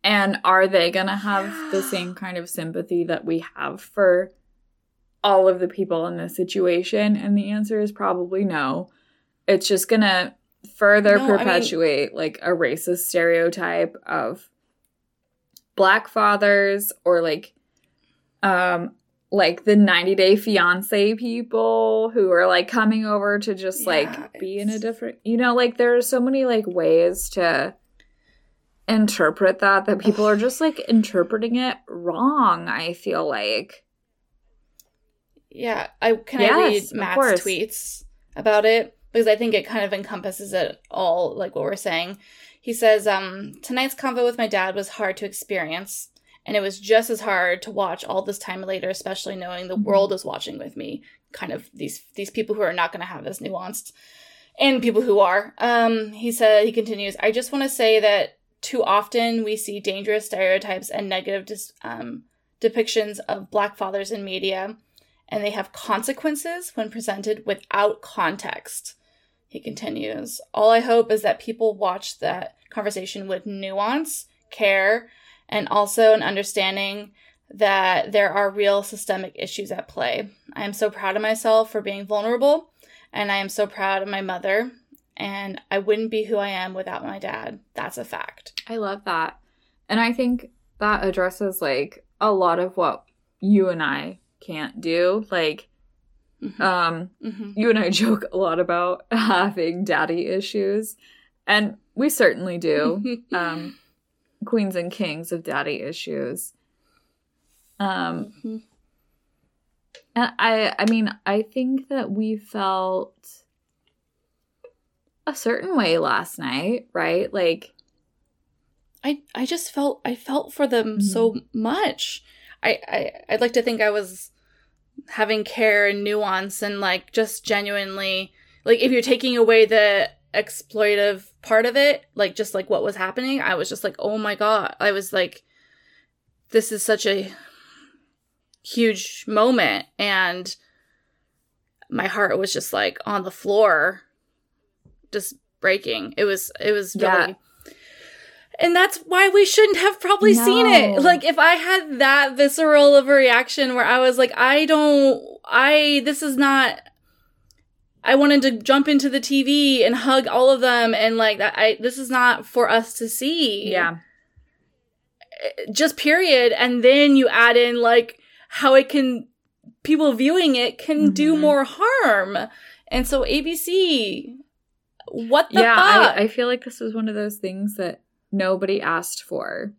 And are they gonna have the same kind of sympathy that we have for all of the people in this situation? And the answer is probably no. It's just gonna further No, I mean- perpetuate like a racist stereotype of black fathers or like um like the 90 day fiance people who are like coming over to just Yeah, like be in a different you know like there are so many like ways to interpret that that people are just like interpreting it wrong i feel like. Yeah, I can Yes, I read Matt's tweets about it? Because I think it kind of encompasses it all, like what we're saying. He says, um, tonight's convo with my dad was hard to experience, and it was just as hard to watch all this time later, especially knowing the Mhm. world is watching with me. Kind of these these people who are not going to have this nuanced, and people who are. Um, he said he continues. I just want to say that too often we see dangerous stereotypes and negative dis- um, depictions of black fathers in media and they have consequences when presented without context. He continues, All I hope is that people watch that conversation with nuance, care, and also an understanding that there are real systemic issues at play. I am so proud of myself for being vulnerable, and I am so proud of my mother, and I wouldn't be who I am without my dad. That's a fact. i love that and i think that addresses like a lot of what you and i can't do like Mhm. um Mhm. you and I joke a lot about having daddy issues, and we certainly do. um, queens and kings of daddy issues. Um, Mhm. and I, I mean, I think that we felt a certain way last night, right? Like, I I just felt I felt for them so much. I, I I'd like to think I was having care and nuance and like just genuinely like if you're taking away the exploitive part of it, like just like what was happening, I was just like, oh my god. I was like, this is such a huge moment and my heart was just like on the floor just breaking. It was it was really Yeah. and that's why we shouldn't have probably seen it. Like if I had that visceral of a reaction where I was like, I don't I this is not I wanted to jump into the TV and hug all of them and like that I this is not for us to see. yeah, Just period. And then you add in like how it can people viewing it can do Mhm. more harm. And so ABC what the yeah. fuck? I, I feel like this was one of those things that nobody asked for,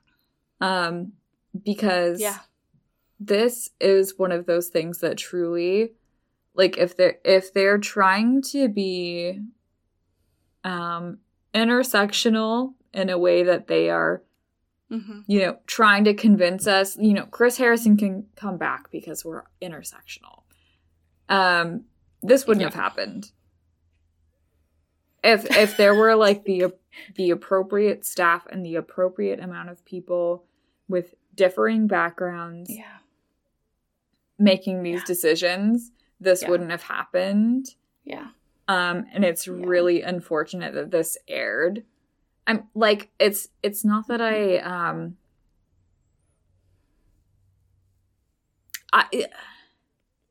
um, because yeah. this is one of those things that truly like if they're if they're trying to be um intersectional in a way that they are hmm you know trying to convince us you know chris harrison can come back because we're intersectional um this wouldn't Yeah. have happened if if there were like the the appropriate staff and the appropriate amount of people with differing backgrounds Yeah. making these Yeah. decisions, this Yeah. wouldn't have happened. Yeah. Um, and it's Yeah. really unfortunate that this aired. I'm like, it's it's not that I um, I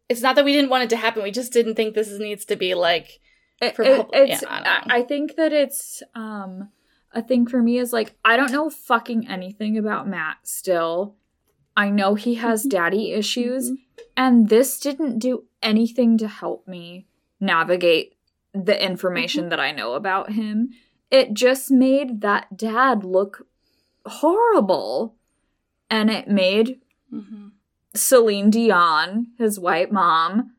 It's not that we didn't want it to happen. We just didn't think this needs to be like it, public- it's yeah, I. I think that it's um a thing for me is like I don't know fucking anything about Matt still. I know he has Mhm. daddy issues Mhm. and this didn't do anything to help me navigate the information Mm-hmm. that I know about him. It just made that dad look horrible. And it made Mhm. Celine Dion, his white mom,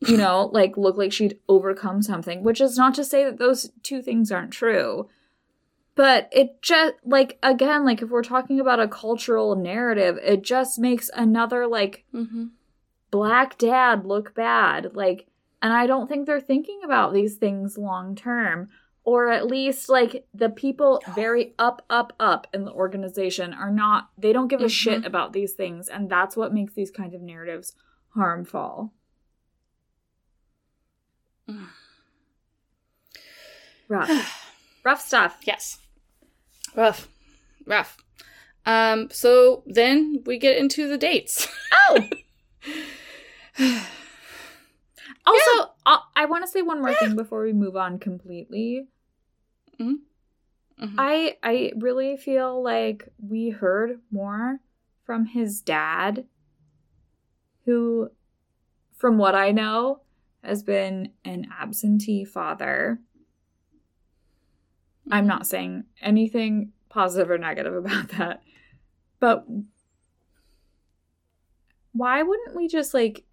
you know, like look like she'd overcome something, which is not to say that those two things aren't true. But it just like again, like if we're talking about a cultural narrative, it just makes another like Mhm. black dad look bad. Like and I don't think they're thinking about these things long term. Or at least like the people very up, up, up in the organization are not they don't give a shit Mhm. about these things, and that's what makes these kind of narratives harmful. Mm. Rough. Rough stuff. Yes. Rough. Rough. Um, so then we get into the dates. Oh! Also, I, I want to say one more thing before we move on completely. Mhm. I I really feel like we heard more from his dad, who, from what I know, has been an absentee father. I'm not saying anything positive or negative about that, but why wouldn't we just like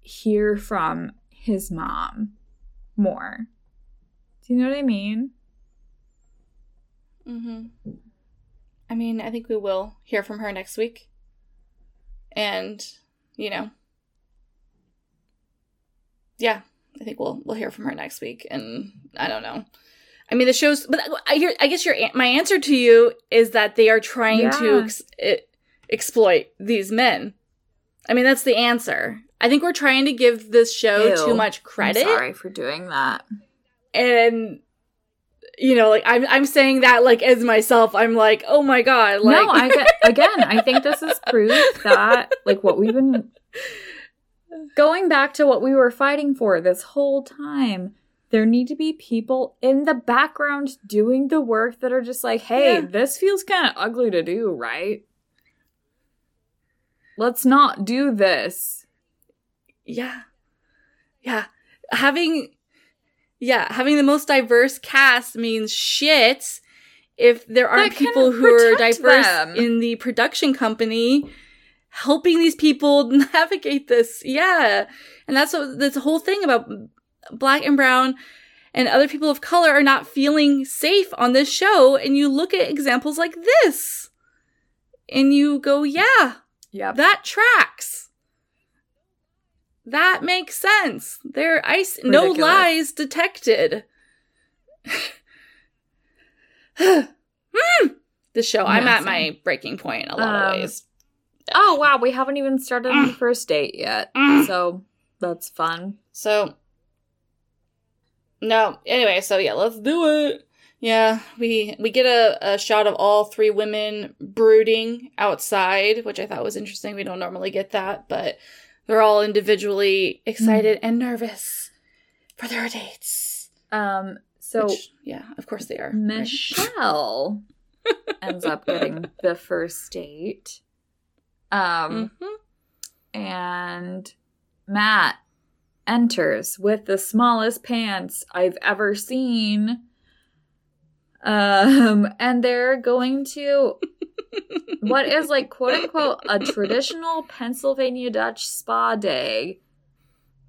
hear from his mom more? Do you know what I mean? hmm I mean, I think we will hear from her next week. And, you know, yeah, I think we'll we'll hear from her next week. And I don't know. I mean, the show's, but I hear. I guess your my answer to you is that they are trying to ex- exploit these men. I mean, that's the answer. I think we're trying to give this show Ew. too much credit I'm sorry for doing that. and you know like i'm i'm saying that like as myself i'm like oh my god like no, I get again. I think this is proof that like what we've been going back to what we were fighting for this whole time. There need to be people in the background doing the work that are just like, hey, Yeah. this feels kind of ugly to do, right? Let's not do this. yeah yeah having yeah having the most diverse cast means shit if there aren't people who are diverse them. in the production company helping these people navigate this yeah and that's what this whole thing about black and brown and other people of color are not feeling safe on this show and you look at examples like this and you go yeah Yep. that tracks. That makes sense. There ice no lies detected. The show. I'm at my breaking point a lot Um, of ways. oh wow, we haven't even started on the first date yet. Mm. So that's fun. So no. Anyway, so yeah, let's do it. Yeah, we we get a, a shot of all three women brooding outside, which I thought was interesting. We don't normally get that, but they're all individually excited and nervous for their dates. Um so which, yeah, of course they are. right? Michelle ends up getting the first date. Um Mhm. and Matt enters with the smallest pants I've ever seen. Um and they're going to what is like quote unquote a traditional Pennsylvania Dutch spa day.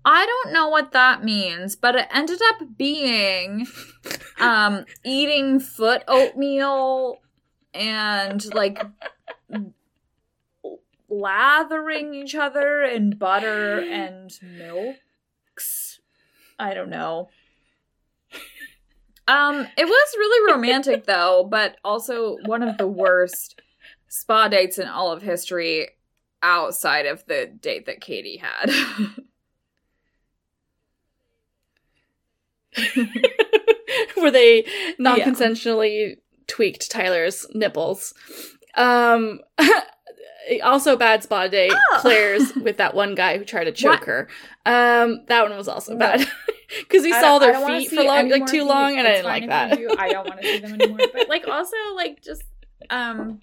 I don't know what that means, but it ended up being um eating foot oatmeal and like lathering each other in butter and milks. I don't know. Um, it was really romantic though, but also one of the worst spa dates in all of history outside of the date that Katie had. Where they non consensually tweaked Tyler's nipples. Um also bad spa date. Oh. Claire's with that one guy who tried to choke What? her. Um that one was also No. bad. Because we I saw their feet for long, like too feet. long, and I didn't like that. do. I don't want to see them anymore. But like also like just um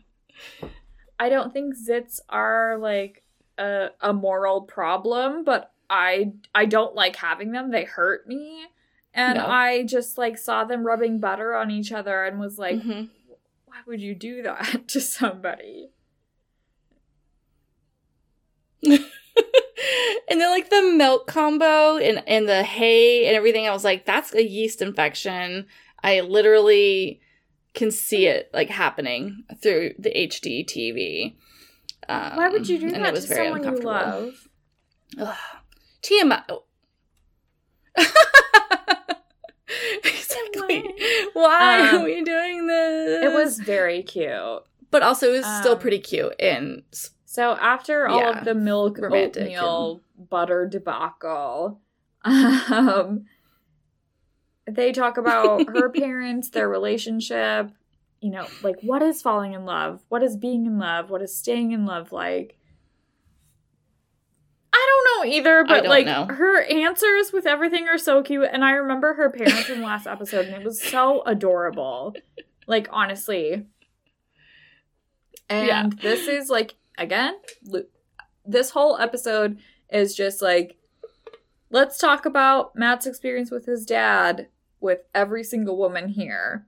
I don't think zits are like a a moral problem, but I I don't like having them. They hurt me. And No. I just like saw them rubbing butter on each other and was like, Mhm. why would you do that to somebody? and then like the milk combo and and the hay and everything, I was like, that's a yeast infection. I literally can see it like happening through the HD TV. Um, Why would you do that to someone you love? Ugh. TMI. exactly. Why Um, are we doing this? It was very cute. but also it was still um, pretty cute and So after all Yeah, of the milk romantic oatmeal butter debacle, um, they talk about her parents, their relationship, you know, like what is falling in love? What is being in love? What is staying in love like? I don't know either, but like know. her answers with everything are so cute. And I remember her parents from last episode, and it was so adorable. Like, honestly. And Yeah. this is like, again, this whole episode is just like, let's talk about Matt's experience with his dad with every single woman here.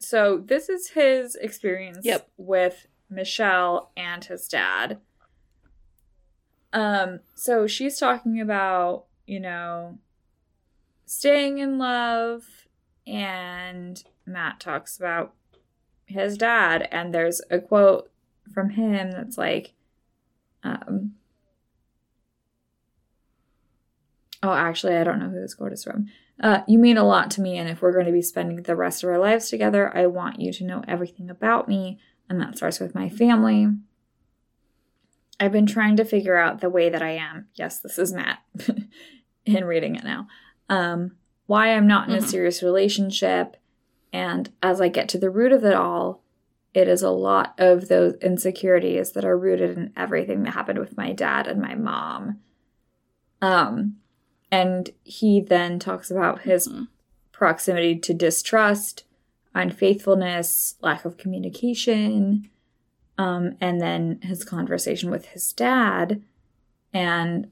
So, this is his experience Yep. with Michelle and his dad. Um, so she's talking about, you know, staying in love, and Matt talks about his dad, and there's a quote from him that's like, um, oh, actually, I don't know who this quote is from. Uh, you mean a lot to me, and if we're going to be spending the rest of our lives together, I want you to know everything about me, and that starts with my family. I've been trying to figure out the way that I am. Yes, this is Matt in reading it now. Um, why I'm not in a Mhm. serious relationship. And as I get to the root of it all, it is a lot of those insecurities that are rooted in everything that happened with my dad and my mom. Um, and he then talks about his Mhm. proximity to distrust, unfaithfulness, lack of communication, um, and then his conversation with his dad. And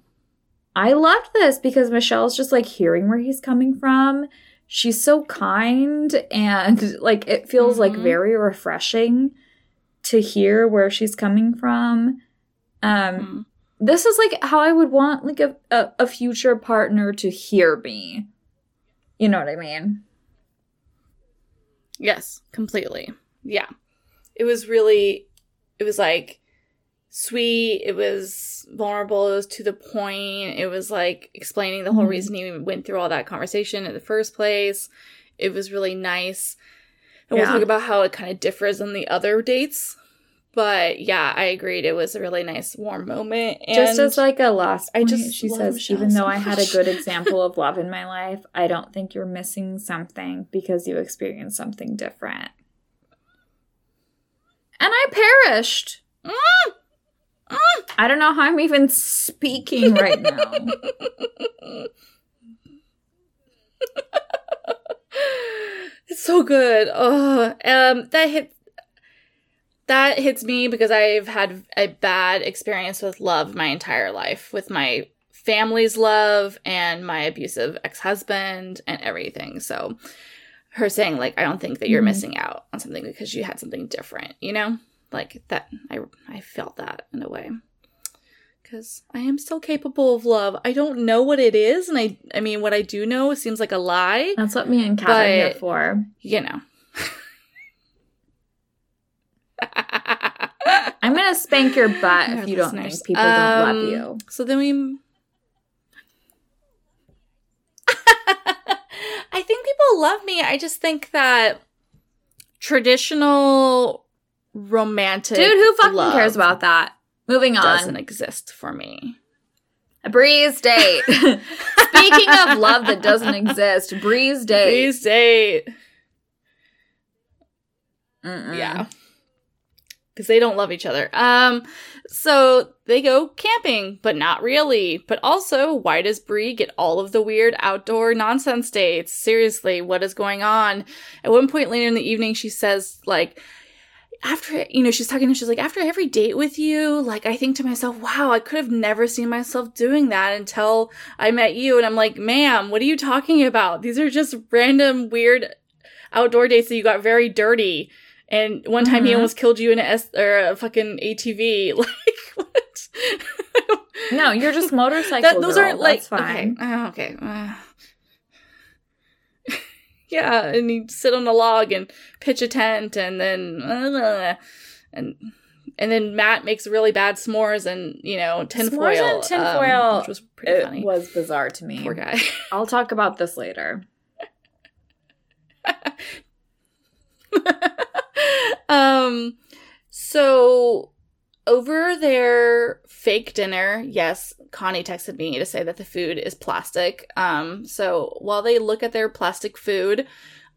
I loved this because Michelle's just like hearing where he's coming from. She's so kind and like it feels like Mhm. very refreshing to hear where she's coming from. Um, Mm. this is like how I would want like a, a, a future partner to hear me. You know what I mean? Yes, completely. Yeah. It was really it was like sweet, it was vulnerable, it was to the point. It was like explaining the whole Mhm. reason he went through all that conversation in the first place. It was really nice. And we'll talk about how it kind of differs on the other dates. But yeah, I agreed. It was a really nice, warm moment. And just as like a last I just she says, Michelle even so though I had a good example of love in my life, I don't think you're missing something because you experienced something different. And I perished. Mm! I don't know how I'm even speaking right now. it's so good. Oh, um, that hit. That hits me because I've had a bad experience with love my entire life, with my family's love and my abusive ex-husband and everything. So, her saying like, "I don't think that you're Mhm. missing out on something because you had something different," you know, like that. I I felt that in a way because I am still capable of love. I don't know what it is, and I I mean, what I do know seems like a lie. That's what me and Kat are here for. You know. I'm gonna spank your butt if you don't think people don't love Um, you. So then we. I think people love me. I just think that traditional romantic Dude, who fucking cares about that? Moving on. doesn't exist for me. A Bri's date. Speaking of love that doesn't exist, Bri's date. Bri's date. Mm-mm. Yeah. Because they don't love each other. Um, so they go camping, but not really. But also, why does Bri get all of the weird outdoor nonsense dates? Seriously, what is going on? At one point later in the evening, she says, like, after you know she's talking and she's like after every date with you like i think to myself wow i could have never seen myself doing that until i met you and i'm like ma'am what are you talking about these are just random weird outdoor dates that you got very dirty and one time he Mhm. almost killed you in a S- or a fucking atv like what No, you're just motorcycle. that, those girl. aren't like That's fine. okay uh, okay uh. Yeah and you sit on a log and pitch a tent and then uh, and and then matt makes really bad s'mores and you know tinfoil S'mores and um, which was pretty It funny was bizarre to me. poor guy I'll talk about this later. um so over their fake dinner yes connie texted me to say that the food is plastic um so while they look at their plastic food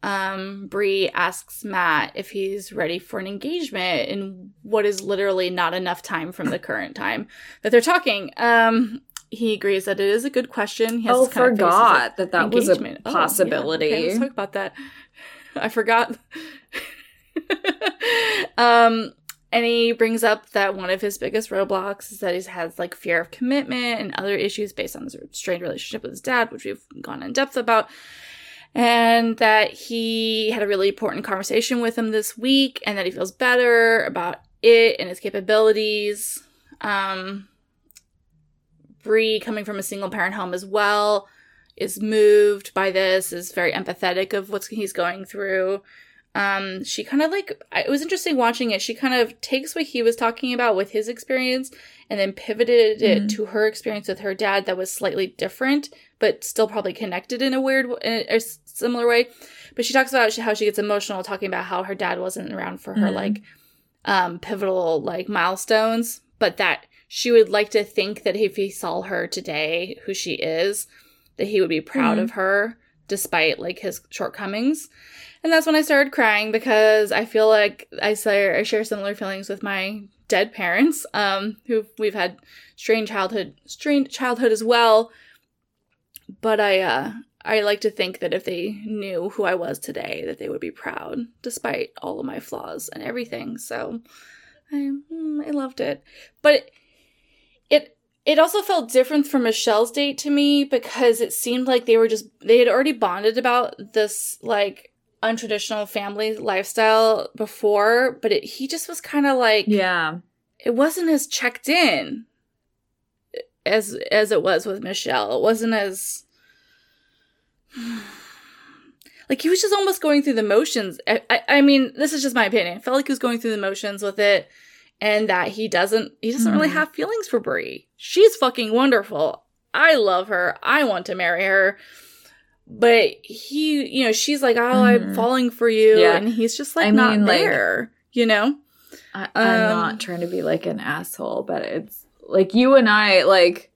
um Bri asks Matt if he's ready for an engagement in what is literally not enough time from the current time that they're talking um he agrees that it is a good question he has Oh, this kind of face forgot that that was a engagement. Oh, yeah. possibility. Okay, let's talk about that. I forgot. um, and he brings up that one of his biggest roadblocks is that he has like fear of commitment and other issues based on his strained relationship with his dad, which we've gone in depth about. And that he had a really important conversation with him this week, and that he feels better about it and his capabilities. Um, Bri, coming from a single parent home as well, is moved by this, is very empathetic of what he's going through. Um, she kind of like, it was interesting watching it. She kind of takes what he was talking about with his experience and then pivoted it Mhm. to her experience with her dad that was slightly different, but still probably connected in a weird, in a, similar way. But she talks about how she gets emotional talking about how her dad wasn't around for her Mhm. like um pivotal like milestones, but that she would like to think that if he saw her today, who she is, that he would be proud Mhm. of her despite like his shortcomings. And that's when I started crying because I feel like I share, I share similar feelings with my dead parents, um, who we've had strange childhood, strange childhood as well. But I, uh, I like to think that if they knew who I was today, that they would be proud, despite all of my flaws and everything. So, I, mm, I loved it. But it it also felt different from Michelle's date to me because it seemed like they were just they had already bonded about this like untraditional family lifestyle before, but it, he just was kind of like Yeah. it wasn't as checked in as as it was with Michelle. It wasn't as like he was just almost going through the motions. I, I, I mean, this is just my opinion. I felt like he was going through the motions with it, and that he doesn't he doesn't really Mhm. have feelings for Bri. She's fucking wonderful. I love her. I want to marry her. But he, you know, she's like, "Oh, I'm Mhm. falling for you," Yeah. and he's just like I not mean, like- there. You know? I, I'm Um, not trying to be like an asshole, but it's like you and I, like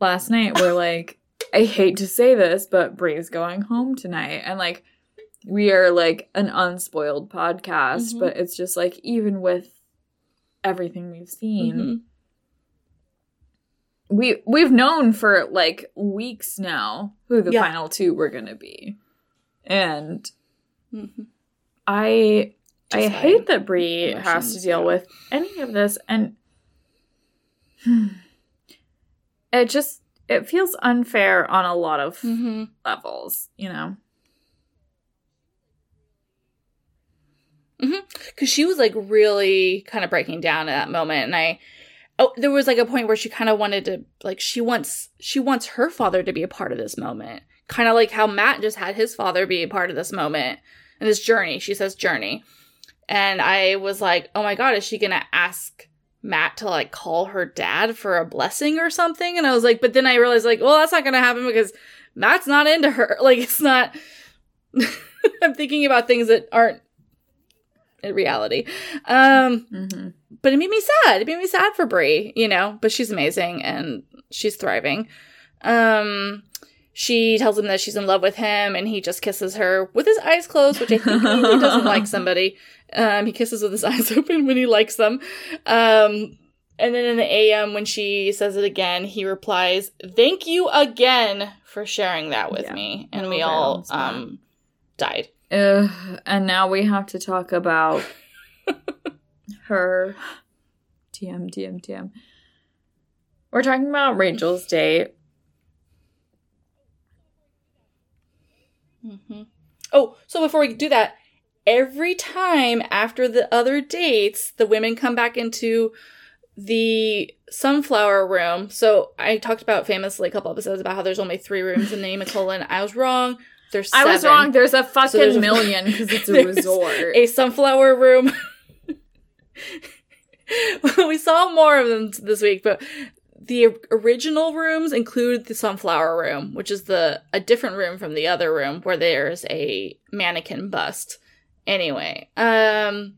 last night, were like, I hate to say this, but Bri's going home tonight. And like, we are like an unspoiled podcast, Mhm. but it's just like, even with everything we've seen, Mhm. we we've known for like weeks now who the Yeah. final two were gonna be. And Mhm. I I Just hate that Bri has to deal yeah. with any of this, and it just it feels unfair on a lot of Mhm. levels. You know, Mm-hmm. because she was like really kind of breaking down at that moment and i oh there was like a point where she kind of wanted to like she wants she wants her father to be a part of this moment. Kind of like how matt just had his father be a part of this moment and this journey. She says journey. And i was like oh my god is she gonna ask matt to like call her dad for a blessing or something? And i was like but then i realized like well that's not gonna happen because matt's not into her. Like it's not I'm thinking about things that aren't in reality. Um, Mm-hmm. but it made me sad. It made me sad for Bri, you know, but she's amazing and she's thriving. Um, she tells him that she's in love with him and he just kisses her with his eyes closed, which I think means he doesn't like somebody. Um, he kisses with his eyes open when he likes them. Um, and then in the AM, when she says it again, he replies, Thank you again for sharing that with Yeah. me. And we all um, died. Ugh, and now we have to talk about her. TM, TM, TM. We're talking about Rachel's date. Mm-hmm. Oh, so before we do that, every time after the other dates, the women come back into the sunflower room. So I talked about famously a couple episodes about how there's only three rooms in the Nemacolin. I was wrong. There's I was wrong. There's a fucking there's million because it's a resort. A sunflower room. we saw more of them this week, but the original rooms include the sunflower room, which is the a different room from the other room where there's a mannequin bust. Anyway, um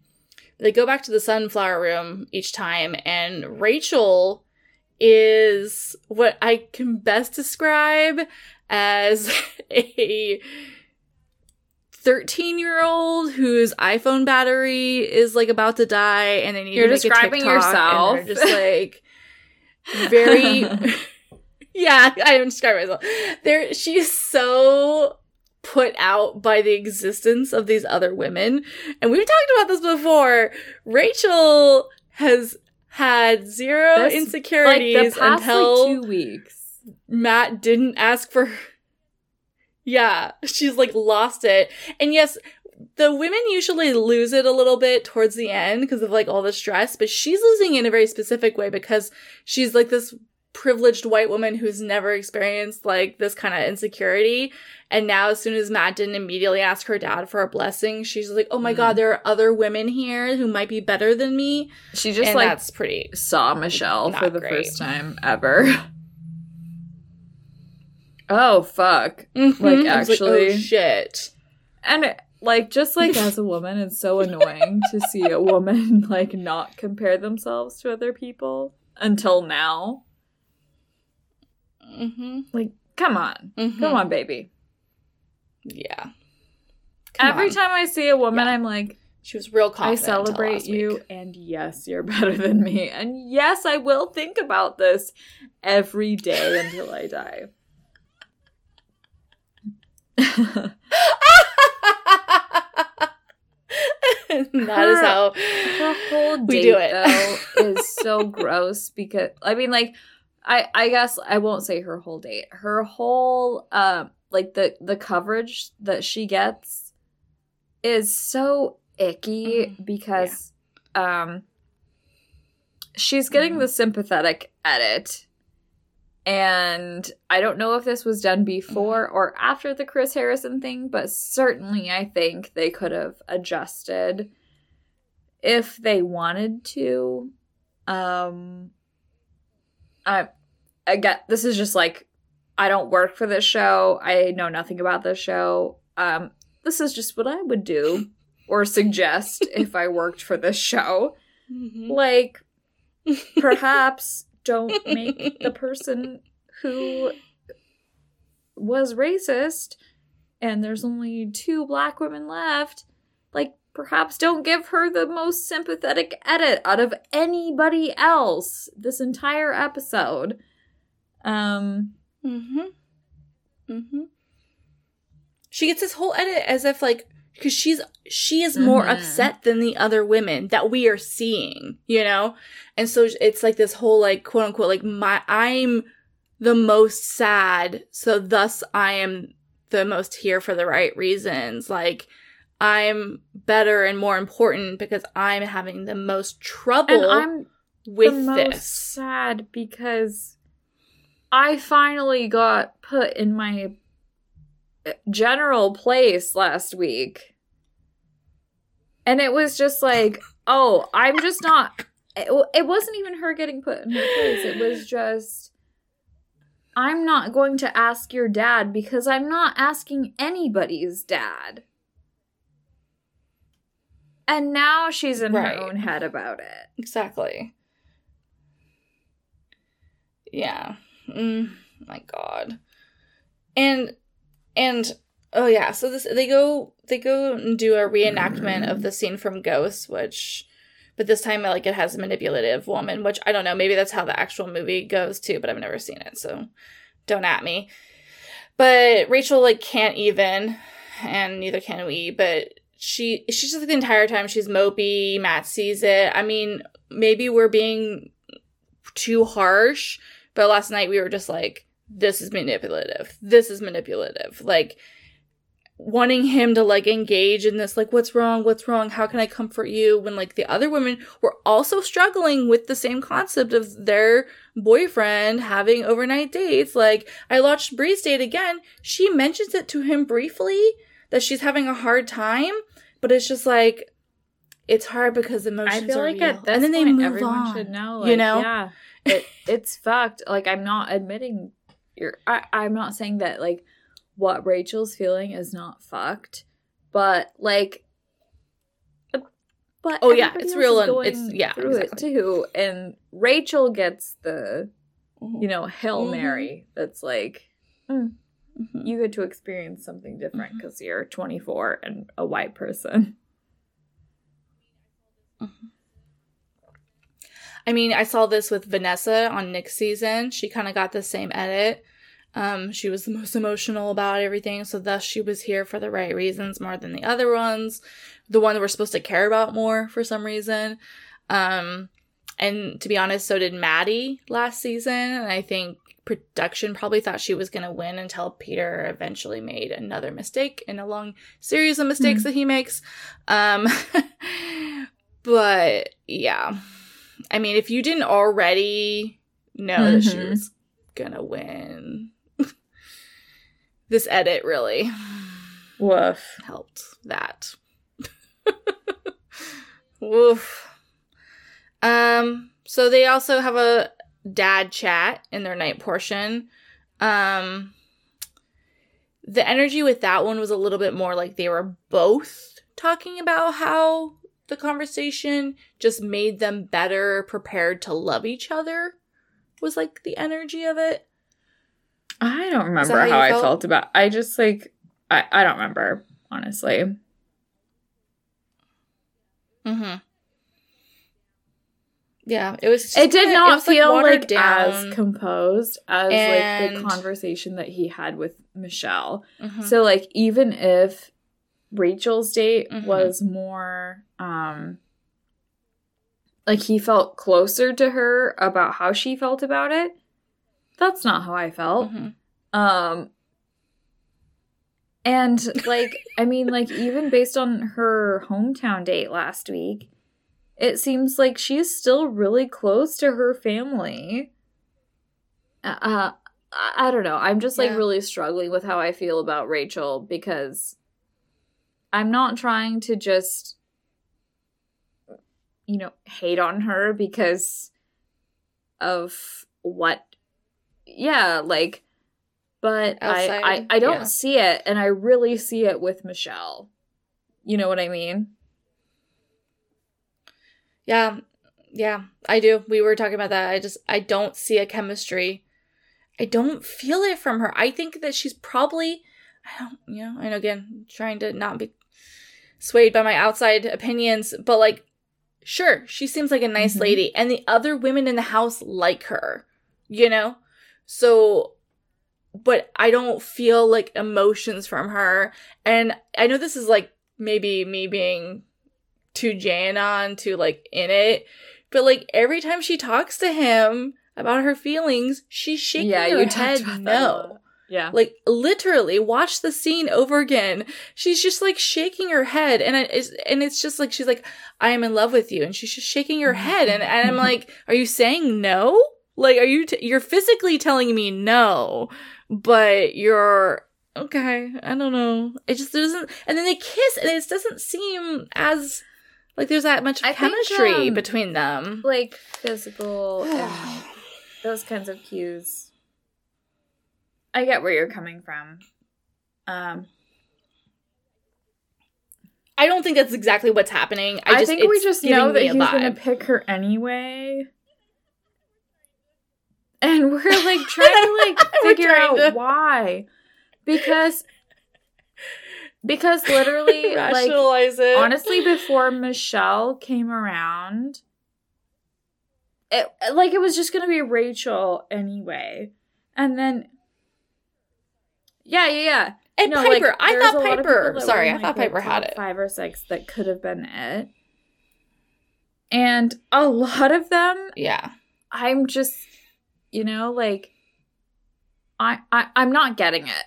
they go back to the sunflower room each time and Rachel is what I can best describe as a 13 year old whose iPhone battery is like about to die and they need You're to describing yourself. And just like very yeah, I am describing myself. There she's so put out by the existence of these other women. And we've talked about this before. Rachel has had zero This- insecurities like the past until like two weeks. Matt didn't ask for Yeah, she's like lost it. And yes, the women usually lose it a little bit towards the end because of like all the stress, but she's losing it in a very specific way because she's like this privileged white woman who's never experienced like this kind of insecurity. And now, as soon as Matt didn't immediately ask her dad for a blessing, she's like, oh my Mhm. God, there are other women here who might be better than me. She just and like that's pretty. saw Michelle for the great. first time ever. oh fuck. Mhm. Like, I was oh, actually- shit. And like just like as a woman, it's so annoying to see a woman like not compare themselves to other people until now. Mm-hmm. Like, come on. Mhm. Come on, baby. Yeah. Come Every on. time I see a woman, Yeah. I'm like, She was real I confident. until celebrate you, week. and yes, you're better than me. And yes, I will think about this every day until I die. that is how Her whole we date do it. though is so gross because I mean like I I guess I won't say her whole date. Her whole um like the the coverage that she gets is so icky Mhm. because um she's getting Mhm. the sympathetic edit and I don't know if this was done before or after the Chris Harrison thing, but certainly I think they could have adjusted if they wanted to. Um I I get this is just like I don't work for this show. I know nothing about this show. Um this is just what I would do or suggest if I worked for this show. Mhm. Like perhaps don't make the person who was racist and there's only two black women left like perhaps don't give her the most sympathetic edit out of anybody else this entire episode um Mhm. Mm Mhm. She gets this whole edit as if like because she's she is more Mhm. upset than the other women that we are seeing, you know, and so it's like this whole like quote unquote like my I'm the most sad, so thus I am the most here for the right reasons. Like I'm better and more important because I'm having the most trouble and i'm with the most this. sad because I finally got put in my general place last week. And it was just like, oh, I'm just not. It, it wasn't even her getting put in her place. It was just I'm not going to ask your dad because I'm not asking anybody's dad. And now she's in Right. her own head about it. Exactly. Yeah. Mm, my god. And and oh yeah, so this they go they go and do a reenactment of the scene from Ghost, which but this time like it has a manipulative woman, which I don't know, maybe that's how the actual movie goes too, but I've never seen it, so don't at me. But Rachel like can't even and neither can we, but she she's just like, the entire time she's mopey, Matt sees it. I mean, maybe we're being too harsh, but last night we were just like, this is manipulative. This is manipulative. Like wanting him to like engage in this, like, what's wrong? What's wrong? How can I comfort you? When like the other women were also struggling with the same concept of their boyfriend having overnight dates. Like, I watched Bri's date again. She mentions it to him briefly that she's having a hard time, but it's just like, it's hard because emotions I feel are like real. at this and then they point, move everyone on. should know. like, you know? yeah, it, it's fucked. Like I'm not admitting you're. I, I'm not saying that like what Rachel's feeling is not fucked, but like. But Oh, yeah, it's real and it's- yeah, through exactly. it too, and Rachel gets the Mhm. you know hail Mhm. mary that's like mm, Mhm. you get to experience something different because you're 24 and a white person. I mean, I saw this with Vanessa on Nick's season. She kind of got the same edit. Um, she was the most emotional about everything, so thus she was here for the right reasons more than the other ones. The one that we're supposed to care about more for some reason. Um, and to be honest, so did Maddie last season. And I think production probably thought she was going to win until Peter eventually made another mistake in a long series of mistakes Mhm. that he makes. Um, but yeah. I mean, if you didn't already know that she Mhm. was gonna win, this edit really Woof. helped that. Woof. Um, so they also have a dad chat in their night portion. Um, the energy with that one was a little bit more like they were both talking about how the conversation just made them better prepared to love each other was like the energy of it. I don't remember how how, I felt? felt about. I just like I I don't remember honestly. Mm-hmm. Yeah, it was. It did not was, feel watered like, as composed as like the conversation that he had with Michelle. Mhm. So like even if Rachel's date Mhm. was more um like he felt closer to her about how she felt about it, that's not how I felt. Mhm. Um and like I mean like even based on her hometown date last week, it seems like she's still really close to her family. Uh, uh I don't know. I'm just like Yeah. really struggling with how I feel about Rachel because I'm not trying to just you know hate on her because of what yeah like but I, I i don't yeah. see it and i really see it with michelle you know what i mean Yeah, yeah, I do. We were talking about that. I just I don't see a chemistry. I don't feel it from her. I think that she's probably I don't you know, and again, trying to not be swayed by my outside opinions, but like sure, she seems like a nice Mhm. lady and the other women in the house like her, you know? So but I don't feel like emotions from her. And I know this is like maybe me being too Janon, too like in it, but like every time she talks to him about her feelings, she's shaking her head no. Yeah Like literally, watch the scene over again. She's just like shaking her head, and it is, and it's just like she's like, "I am in love with you," and she's just shaking her head, and, and I'm like, "Are you saying no? Like, are you? T- you're physically telling me no, but you're okay. I don't know. It just doesn't. And then they kiss, and it doesn't seem as like there's that much I think, chemistry um, between them. like physical and those kinds of cues I get where you're coming from. Um, I don't think that's exactly what's happening. I, I, just, think we just know that he's gonna pick her anyway. And we're like trying to like figure out to- why. Because because literally like it. honestly before Michelle came around it like it was just going to be Rachel anyway. And then Yeah, yeah, yeah. and No, like, Piper, I thought a lot of Piper. Sorry, I thought like, Piper had it. Five or six that could have been it. And a lot of them, Yeah, I'm just, you know, like, I, I I'm not getting it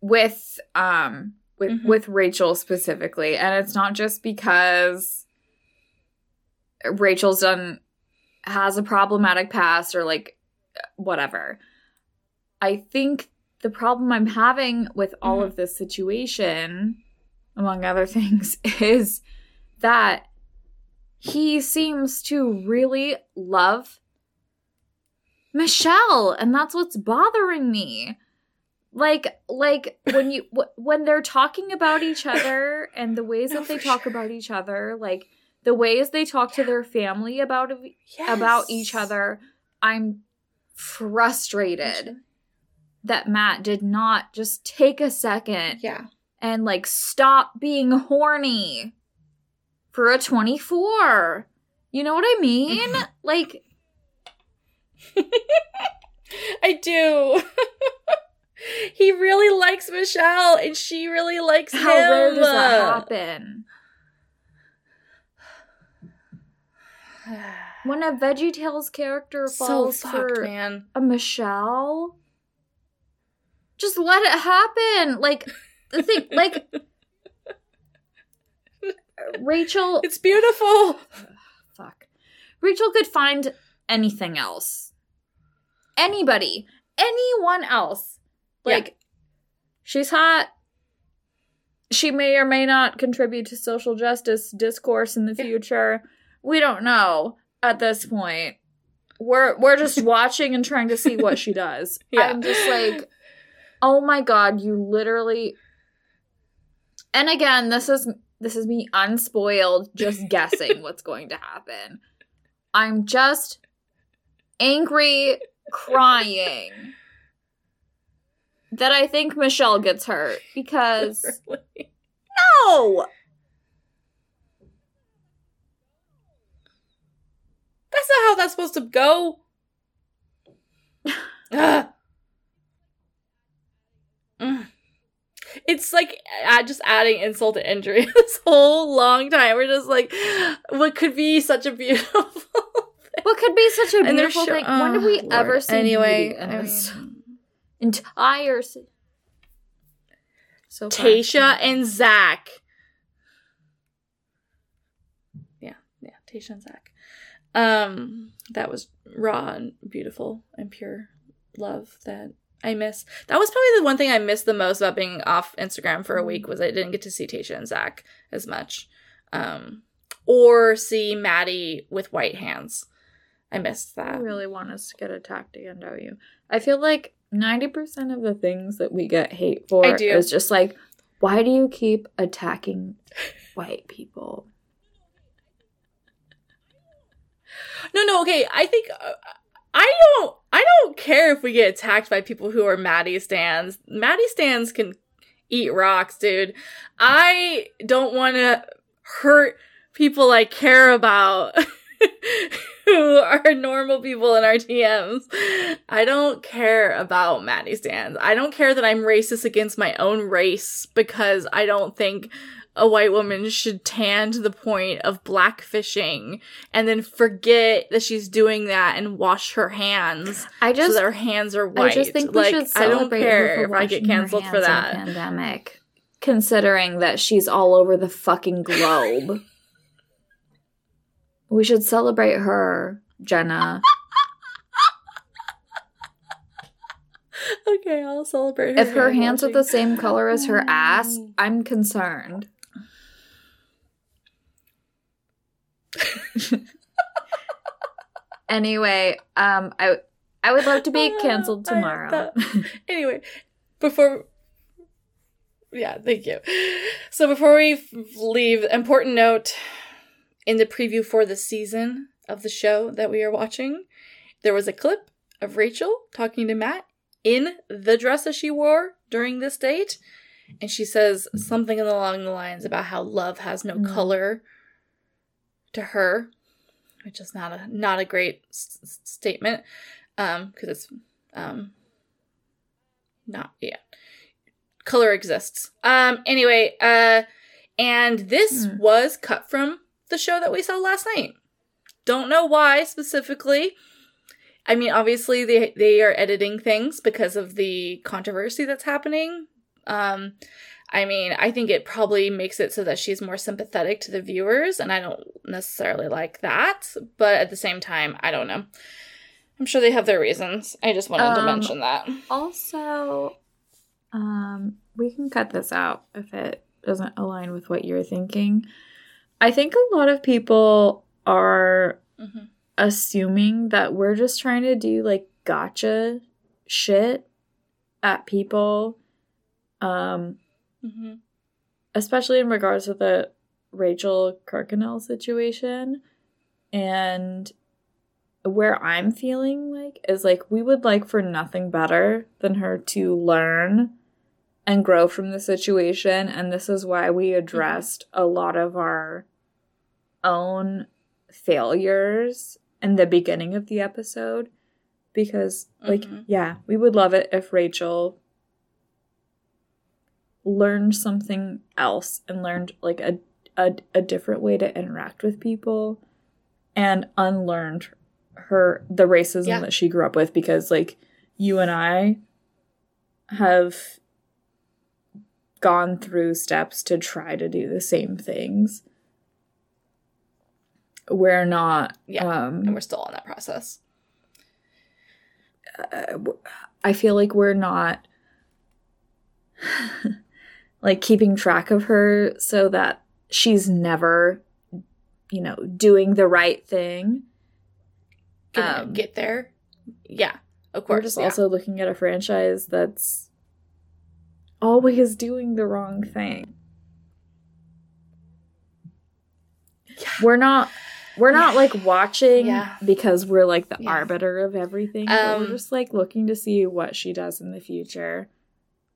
with um with Mhm. with Rachel specifically, and it's not just because Rachel's done has a problematic past or like whatever. I think the problem I'm having with all Mhm. of this situation, among other things, is that he seems to really love Michelle, and that's what's bothering me. Like, like when you when they're talking about each other and the ways No, that they talk sure. about each other, like the ways they talk to their family about about each other, I'm frustrated that Matt did not just take a second Yeah, and like stop being horny for a 24. You know what I mean? Mhm. Like, I do. he really likes Michelle, and she really likes how him. rare does that happen? When a VeggieTales character so falls fucked, for man. a Michelle, just let it happen. Like, the thing, like, Rachel It's beautiful. fuck. Rachel could find anything else. Anybody. Anyone else. Yeah. Like, she's hot. She may or may not contribute to social justice discourse in the Yeah. future. We don't know at this point. We're we're just watching and trying to see what she does. Yeah. I'm just like, oh my god, you literally and again, this is this is me unspoiled, just guessing what's going to happen. I'm just angry, crying that I think Michelle gets hurt because Really. no, That's not how that's supposed to go. Mm. It's like just adding insult to injury. this whole long time, we're just like, what could be such a beautiful. what could be such a And beautiful sho- thing? when did we Oh, ever Lord. see anyway? I mean, entire se- so? Tayshia and Zac. Yeah, yeah, Tayshia and Zac. Um, that was raw and beautiful and pure love that I miss. That was probably the one thing I missed the most about being off Instagram for a week was I didn't get to see Tayshia and Zac as much. Um, or see Maddie with white hands. I missed You that. really want us to get attacked again, don't you? I feel like 90% of the things that we get hate for I do. is just like, why do you keep attacking white people? No, no, okay. I think uh, I don't. I don't care if we get attacked by people who are Maddie stands. Maddie stands can eat rocks, dude. I don't want to hurt people I care about who are normal people in our DMs. I don't care about Maddie stands. I don't care that I'm racist against my own race because I don't think a white woman should tan to the point of blackfishing and then forget that she's doing that and wash her hands I so just, that her hands are white. I just think we like should I don't celebrate her care for if I get canceled for that. pandemic, considering that she's all over the fucking globe. we should celebrate her, Jenna. Okay, I'll celebrate her. if her hand hands are the same color as her ass. I'm concerned. anyway, um, I I would love to be canceled tomorrow. anyway, before yeah, thank you. So before we leave, important note in the preview for the season of the show that we are watching, there was a clip of Rachel talking to Matt in the dress that she wore during this date, and she says something along the lines about how love has no Mm. color to her, which is not a not a great s- statement, um, because it's um not yeah. Color exists. Um anyway uh and this Hmm. was cut from the show that we saw last night. Don't know why specifically. I mean obviously they they are editing things because of the controversy that's happening. Um i mean i think it probably makes it so that she's more sympathetic to the viewers and i don't necessarily like that but at the same time i don't know i'm sure they have their reasons i just wanted to Um, mention that Also, um, we can cut this out if it doesn't align with what you're thinking. I think a lot of people are hmm assuming that we're just trying to do like gotcha shit at people. Um, hmm especially in regards to the Rachel Kirkconnell situation. And where I'm feeling like is like we would like for nothing better than her to learn and grow from the situation. And this is why we addressed a lot of our own failures in the beginning of the episode. Because, like, Mhm. yeah, we would love it if Rachel learned something else and learned like a, a a different way to interact with people and unlearned her the racism Yeah. that she grew up with because like you and I have gone through steps to try to do the same things. We're not Yeah, um and we're still on that process uh, I feel like we're not like keeping track of her so that she's never, you know, doing the right thing. Gonna Um, get there yeah of course. We're just yeah. also looking at a franchise that's always doing the wrong thing. We're not we're not Yeah. like watching Yeah. because we're like the Yeah. arbiter of everything. but we're Um, just like looking to see what she does in the future.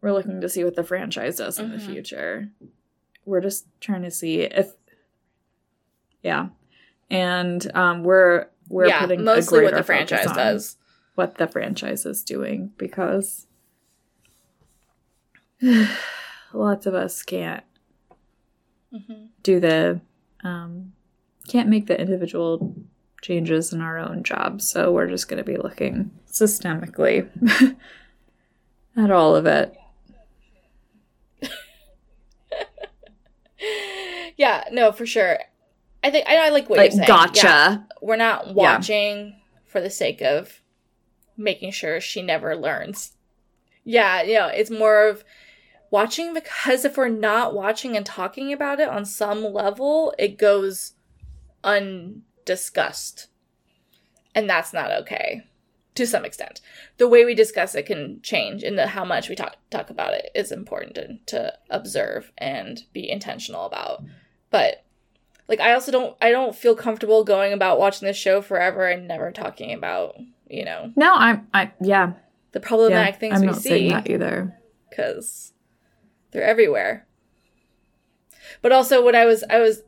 We're looking to see what the franchise does in the Mhm. future. We're just trying to see if yeah. And um we're we're yeah putting mostly what the franchise does what the franchise is doing because lots of us can't hmm do the um can't make the individual changes in our own jobs so we're just going to be looking systemically at all of it yeah no for sure. I think i, I like what like you're saying. gotcha. Yeah, we're not watching for the sake of making sure she never learns. Yeah you know it's more of watching because if we're not watching and talking about it on some level it goes undiscussed. And that's not okay to some extent. The way we discuss it can change and the how much we talk talk about it is important to, to observe and be intentional about but like i also don't i don't feel comfortable going about watching this show forever and never talking about you know. No i'm i yeah. The problematic yeah, things i'm we not saying see that either. Because they're everywhere. But also, when I was, I was,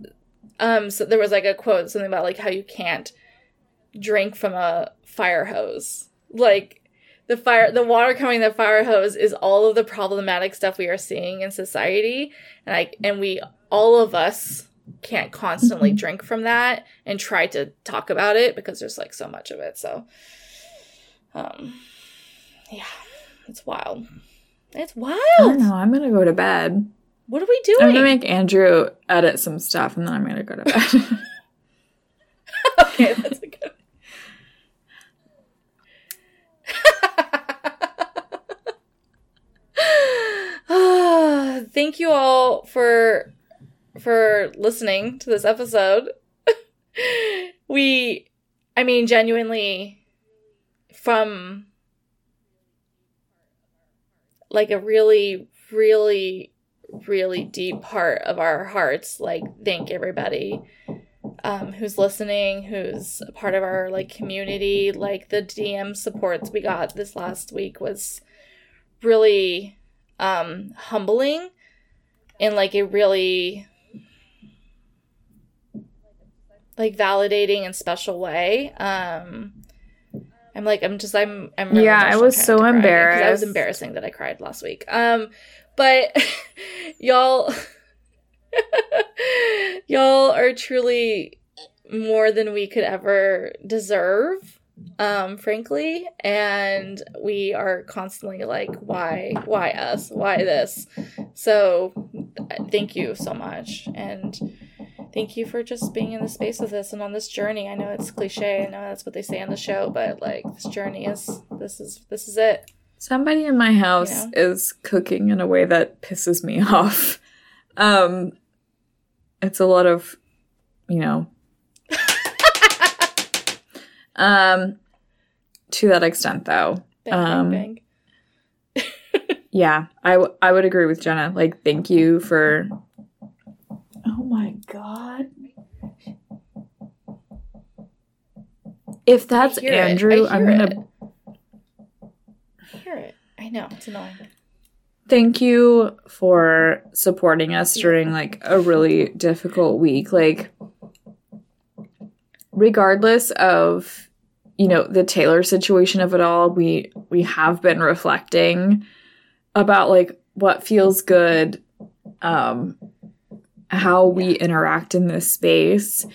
um, so there was like a quote, something about like how you can't drink from a fire hose. Like the fire, the water coming the fire hose is all of the problematic stuff we are seeing in society, and I, and we, all of us, can't constantly Mhm. drink from that and try to talk about it because there's like so much of it. So, um, yeah, it's wild. It's i wild. don't know i'm gonna go to bed What are we doing? i'm gonna make andrew edit some stuff and then i'm gonna go to bed okay, that's a good. Thank you all for for listening to this episode. we I mean genuinely from like a really, really, really deep part of our hearts, like thank everybody um, who's listening, who's a part of our like community. Like the DM supports we got this last week was really um, humbling in like a really like validating and special way. Um, I'm like I'm just I'm I'm really Yeah, I was so embarrassed. I was embarrassing that I cried last week. Um, but y'all, y'all are truly more than we could ever deserve. Um, frankly, and we are constantly like, why, why us, why this? So, thank you so much, and thank you for just being in the space with us and on this journey. I know it's cliche. I know that's what they say on the show, but like this journey is this is this is it. Somebody in my house You is cooking in a way that pisses me off. Um it's a lot of, you know, um to that extent though. Bang, Um, bang, bang. Yeah, I, w- I would agree with Jenna. Like, thank you for. Oh my god. If that's I hear it. Andrew, I'm gonna it. I hear it. I know it's annoying. thank you for supporting us during like a really difficult week. Like, regardless of you know the Taylor situation of it all, we we have been reflecting about like what feels good, um, how we interact in this space,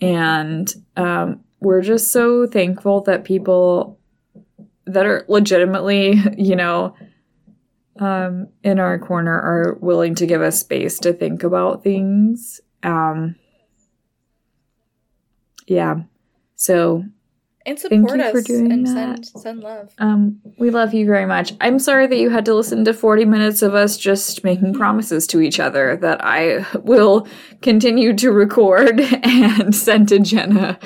and um, we're just so thankful that people that are legitimately, you know, um, in our corner are willing to give us space to think about things. Um, yeah. So And Thank you us for doing and that. send send love. um, we love you very much. I'm sorry that you had to listen to 40 minutes of us just making promises to each other that I will continue to record and send to Jenna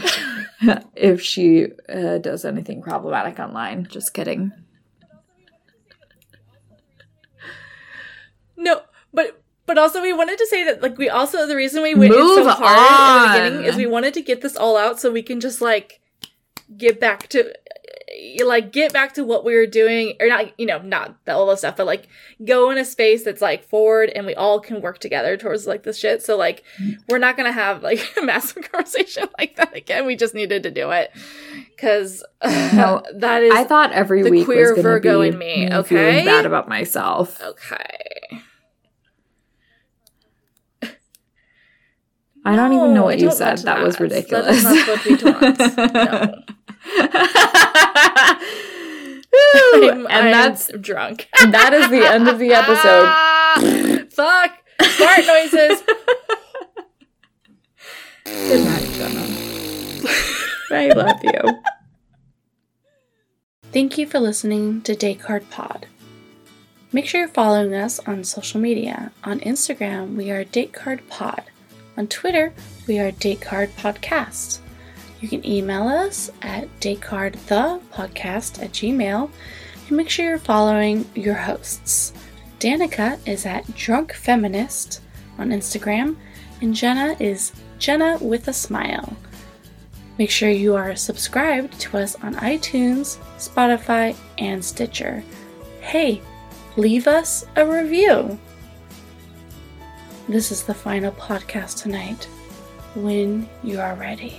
if she uh, does anything problematic online. Just kidding. No, but but also we wanted to say that like we also the reason we went so hard in the beginning is we wanted to get this all out so we can just like get back to like get back to what we were doing or not you know not the, all the stuff but like go in a space that's like forward and we all can work together towards like this shit so like mm-hmm. we're not gonna have like a massive conversation like that again we just needed to do it because No, that is I thought every the week queer Virgo be in me, okay? feeling bad about myself. okay I don't even know what you said. want That was ridiculous. That is not what we want. No. I'm, and I'm that's drunk. that is the end of the episode. Fuck. Fart noises. Good night, Jenna. I love you. Thank you for listening to Date Card Pod. Make sure you're following us on social media. On Instagram, we are Datecard Pod. On Twitter, we are Datecard Podcast. You can email us at datecardthepodcast at gmail and make sure you're following your hosts. Danica is at Drunk Feminist on Instagram, and Jenna is Jenna with a Smile. Make sure you are subscribed to us on iTunes, Spotify, and Stitcher. Hey, leave us a review. This is the final podcast tonight. When you are ready.